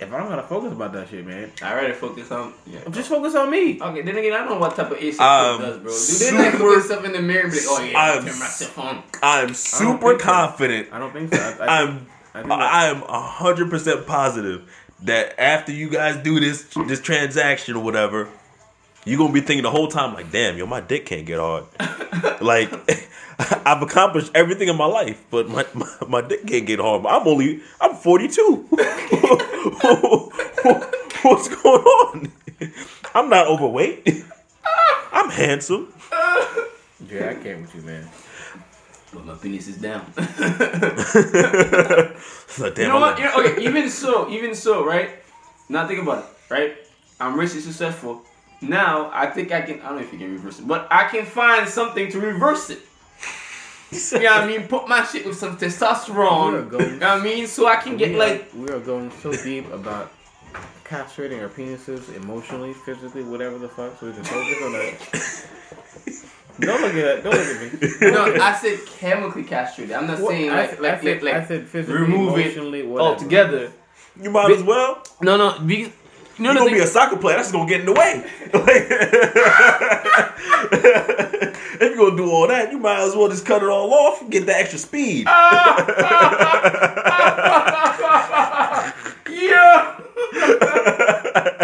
S1: if I don't gotta focus about that shit, man,
S3: I rather focus on. Yeah.
S1: just focus on me.
S3: Okay, then again, I don't know what type of issue
S2: Um,
S3: does, bro. Do they like
S2: super-
S3: look at stuff in the mirror and be like, oh yeah,
S2: I'm
S3: turn myself on?
S2: I'm super
S1: think so.
S2: confident.
S1: I don't think so. I, I,
S2: I'm
S1: I
S2: I am hundred percent positive that after you guys do this this transaction or whatever, you're gonna be thinking the whole time like, damn, yo, my dick can't get hard. [LAUGHS] like [LAUGHS] I've accomplished everything in my life, but my, my, my dick can't get hard. I'm only I'm 42. [LAUGHS] What's going on? I'm not overweight. I'm handsome.
S1: yeah, I came with you, man.
S3: But my penis is down.
S2: It's like, damn,
S3: you know what? You know, okay, even so, even so, right? Now think about it, right? I'm rich and successful. Now I think I can. I don't know if you can reverse it, but I can find something to reverse it. You know what I mean? Put my shit with some
S1: We are
S3: testosterone.
S1: going-
S3: You know what I mean? So I can get
S1: are,
S3: like.
S1: we are going so deep about castrating our penises emotionally, physically, whatever the fuck, so we can focus on that. don't look at that. don't look at me.
S3: No, I said chemically castrated. I'm not
S1: What-
S3: saying like
S1: said-
S3: like
S1: I said,
S3: like,
S1: I said physically,
S3: remove it
S1: emotionally, whatever.
S3: altogether.
S2: you might as well.
S3: No, no, because you know
S2: You're
S3: the
S2: gonna
S3: thing,
S2: be a soccer player. That's gonna get in the way. [LAUGHS] if you're gonna do all that, you might as well just cut it all off and get the extra speed. [LAUGHS]
S3: yeah. [LAUGHS]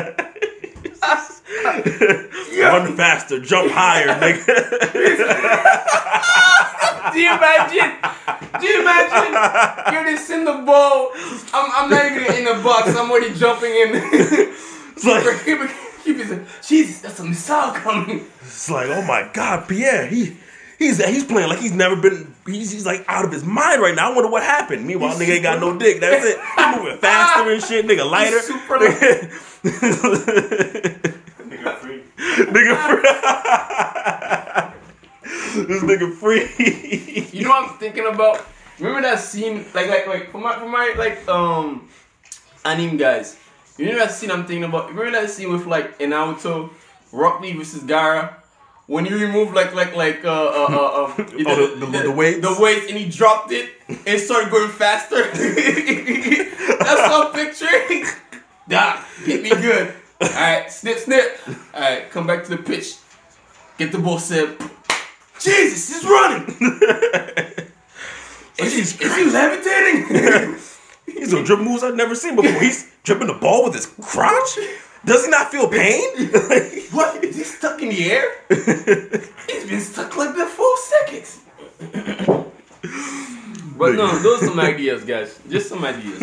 S2: Run faster, jump higher, nigga. [LAUGHS]
S3: Do you imagine? Do you imagine? You're just in the ball. I'm, I'm not even in the box. I'm already jumping in.
S2: It's like, [LAUGHS]
S3: Keep it. Jesus, that's a missile coming.
S2: it's like, oh my god, Pierre, he he's he's playing like he's never been. He's, he's like out of his mind right now. I wonder what happened. Meanwhile, nigga ain't got no dick. That's it. He's moving faster and shit. Nigga [LAUGHS] lighter.
S3: super
S2: nigga free. Nigga [LAUGHS] free. this nigga free.
S3: You know what I'm thinking about? Remember that scene, like, like, like, for my, for my, like, um, anime guys. You know that scene I'm thinking about? Remember that scene with like Naruto, Rock Lee versus Gaara, when you remove like, like, like, uh, uh, uh, [LAUGHS] uh
S2: Oh, the- the- the weights?
S3: the weights, and he dropped it and started going faster. [LAUGHS] That's what I'm picturing. Doc, hit me good. All right, snip, snip. All right, come back to the pitch. Get the ball set. Jesus, he's running. [LAUGHS] Is he, is he levitating? [LAUGHS]
S2: he's are dribble moves I've never seen before. He's dribbling the ball with his crotch. Does he not feel pain? [LAUGHS]
S3: what? Is he stuck in the air? He's been stuck like that for seconds. but no, those are some ideas, guys. Just some ideas.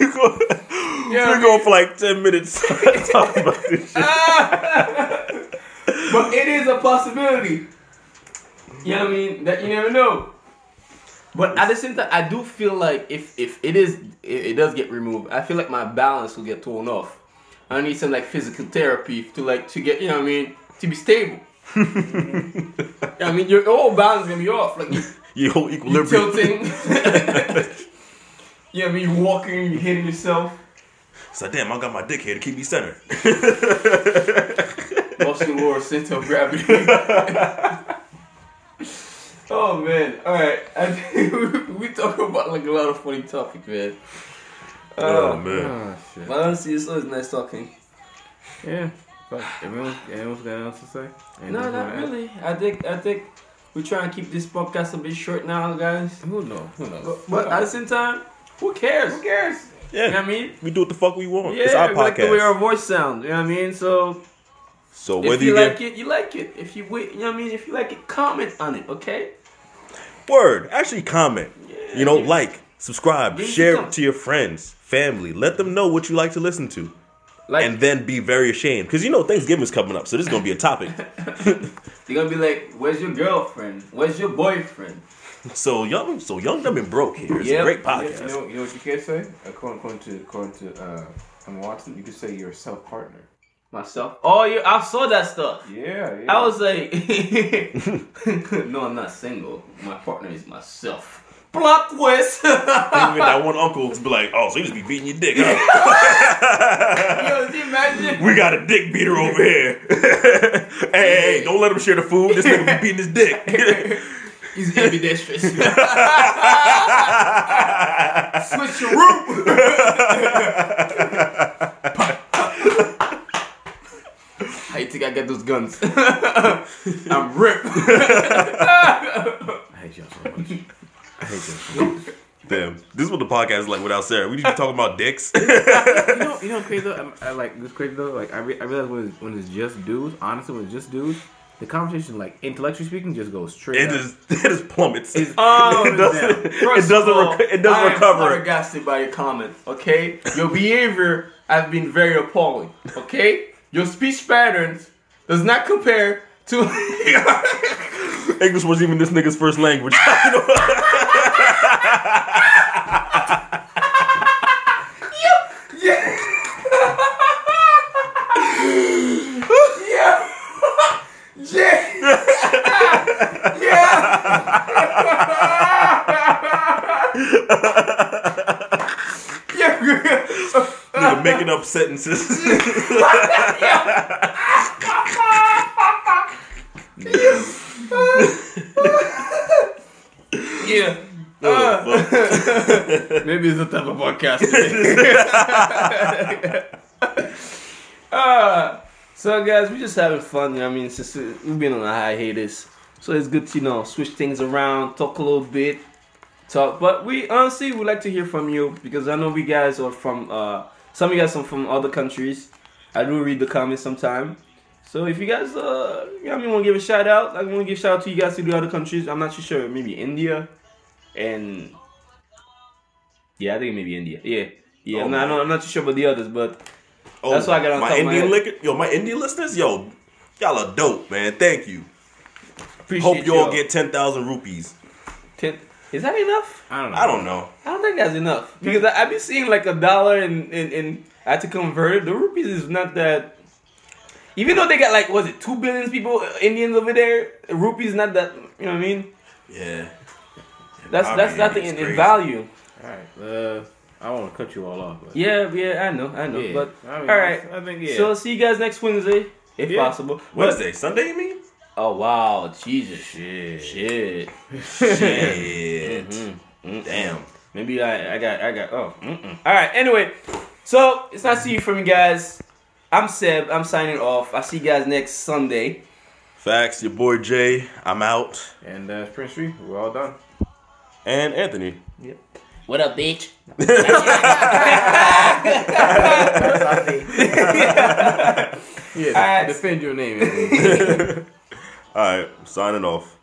S3: [LAUGHS] Yeah,
S2: we're going for like ten minutes [LAUGHS] [LAUGHS] talking about this shit.
S3: but it is a possibility. You know what I mean? That you never know. But at the same time, I do feel like if if it is it, it does get removed, I feel like my balance will get torn off. I need some like physical therapy to like to get you know what I mean to be stable. I mean your whole balance is gonna be off. Like you,
S2: Your whole
S3: you
S2: equilibrium.
S3: tilting. You know what I mean? You walking, you hitting yourself.
S2: It's like, damn, I got my dick here to keep me centered.
S3: Muscle lower center of gravity. oh man! All right, I [LAUGHS] think we talk about like a lot of funny topics, man.
S2: Oh
S3: Uh,
S2: man.
S1: Oh shit.
S3: but honestly, it's always nice talking.
S1: Yeah. Fuck. Anyone, anyone's got else to say? Anything
S3: No, not
S1: wanna add?
S3: really. I think I think we're trying to keep this podcast a bit short now, guys.
S1: Who knows? Who knows?
S3: But, but at the same time, who cares?
S1: who cares?
S3: You know
S2: Yeah,
S3: what I mean?
S2: we do what the fuck we want.
S3: Yeah,
S2: it's our
S3: we like the way
S2: podcast.
S3: our voice sounds. You know what I mean? So
S2: so
S3: if
S2: whether
S3: you,
S2: you,
S3: like
S2: get
S3: it, you like it. If you wait, you know what I mean? If you like it, comment on it, okay?
S2: word, actually comment. Yeah, you know,
S3: yeah.
S2: like, subscribe,
S3: Give
S2: share it to your friends, family. Let them know what you like to listen to.
S3: Like
S2: and then be very ashamed because you know Thanksgiving's coming up, so this is gonna be a topic. [LAUGHS]
S3: they're gonna be like, "Where's your girlfriend? Where's your boyfriend?"
S2: So young, so young, dumb and broke here. It's a
S3: Yep.
S2: great
S1: You
S2: podcast.
S1: know, you know what you can say? According, according to according to uh, Emma Watson, you could say you're a self partner.
S3: Myself. Oh, yeah, I saw that stuff.
S1: Yeah, yeah.
S3: I was like, [LAUGHS] no, I'm not single. My partner is myself. Plot twist. [LAUGHS]
S2: Even that one uncle be like, "Oh, so you just be beating your dick?" Huh? [LAUGHS]
S3: Yo, can you imagine?
S2: we got a dick beater over here. hey, hey, hey, don't let him share the food. This nigga be beating his dick.
S3: He's ambidextrous. [LAUGHS] Switch your room. How you think I got those guns? [LAUGHS] I'm ripped. [LAUGHS]
S1: I hate y'all so much. I hate y'all so much.
S2: Damn, this is what the podcast is like without Sarah. We just be talking about dicks.
S1: you know, you know, crazy though. I'm- I, like this crazy though. Like I, re- I realize when it's, when it's just dudes, honestly, when it's just dudes, the conversation, like intellectually speaking, just goes straight.
S2: it
S1: up.
S2: just [LAUGHS] it just plummets.
S1: It's-
S3: Oh, [LAUGHS]
S2: it doesn't.
S1: down. [LAUGHS]
S2: It doesn't.
S3: of all,
S2: Rec- it doesn't
S3: I am
S2: recover.
S3: flabbergasted by your comments. Okay, your behavior has been very appalling. Okay, your speech patterns does not compare to.
S2: English wasn't even this nigga's first language.
S3: yeah. Yeah. yeah.
S2: Nigga making up sentences.
S3: Yeah.
S2: Oh, fuck. [LAUGHS]
S3: Maybe it's the type of podcast. [LAUGHS] [LAUGHS] uh, so guys, we just having fun. You know I mean, since we've been on a hiatus, so it's good to you know switch things around, talk a little bit, talk. But we honestly would like to hear from you because I know we guys are from uh some of you guys are from other countries. I do read the comments sometime. So if you guys uh you know I mean want to give a shout out, I want to give a shout out to you guys to the other countries. I'm not too sure, maybe India and yeah, I think maybe India. Yeah, yeah.
S2: Oh,
S3: I'm, not, I'm not- I'm not too sure about the others, but
S2: Oh,
S3: That's why I got on
S2: my
S3: top of my
S2: Indian
S3: head.
S2: liquor. Yo, my Indian listeners, yo, y'all are dope, man. Thank you.
S3: appreciate
S2: Hope you all get ten thousand rupees.
S3: Ten, is that enough?
S1: I don't know.
S2: I don't know.
S3: I don't think that's enough because I, I be seeing like a dollar and and, and I had to convert it. The rupees is not that. Even though they got like was it two billion people Indians over there, rupees not that. You know what I mean?
S2: Yeah.
S3: That's
S2: I
S3: that's
S2: mean,
S3: nothing in, in value.
S1: All right. Uh, I want to cut you all off. But
S3: Yeah, yeah, I know, I know.
S1: Yeah.
S3: But
S1: I mean,
S3: all right,
S1: I think yeah.
S3: so see you guys next Wednesday if
S1: Yeah.
S3: possible. But-
S2: Wednesday, Sunday, you mean?
S3: Oh wow, Jesus,
S1: Shit.
S3: shit. [LAUGHS]
S2: Shit.
S3: Mm-hmm.
S2: Damn.
S3: Maybe I, I got, I got. Oh, mm-mm. all right. Anyway, so it's nice to see you from you guys. I'm Seb. I'm signing off. I'll see you guys next Sunday.
S2: Facts. Your boy Jay. I'm out.
S1: and uh, Prince Street, we're all done.
S2: And Anthony.
S3: What up, bitch? [LAUGHS] [LAUGHS]
S1: Yeah,
S3: All right.
S1: defend your name. [LAUGHS]
S2: All right. Signing off.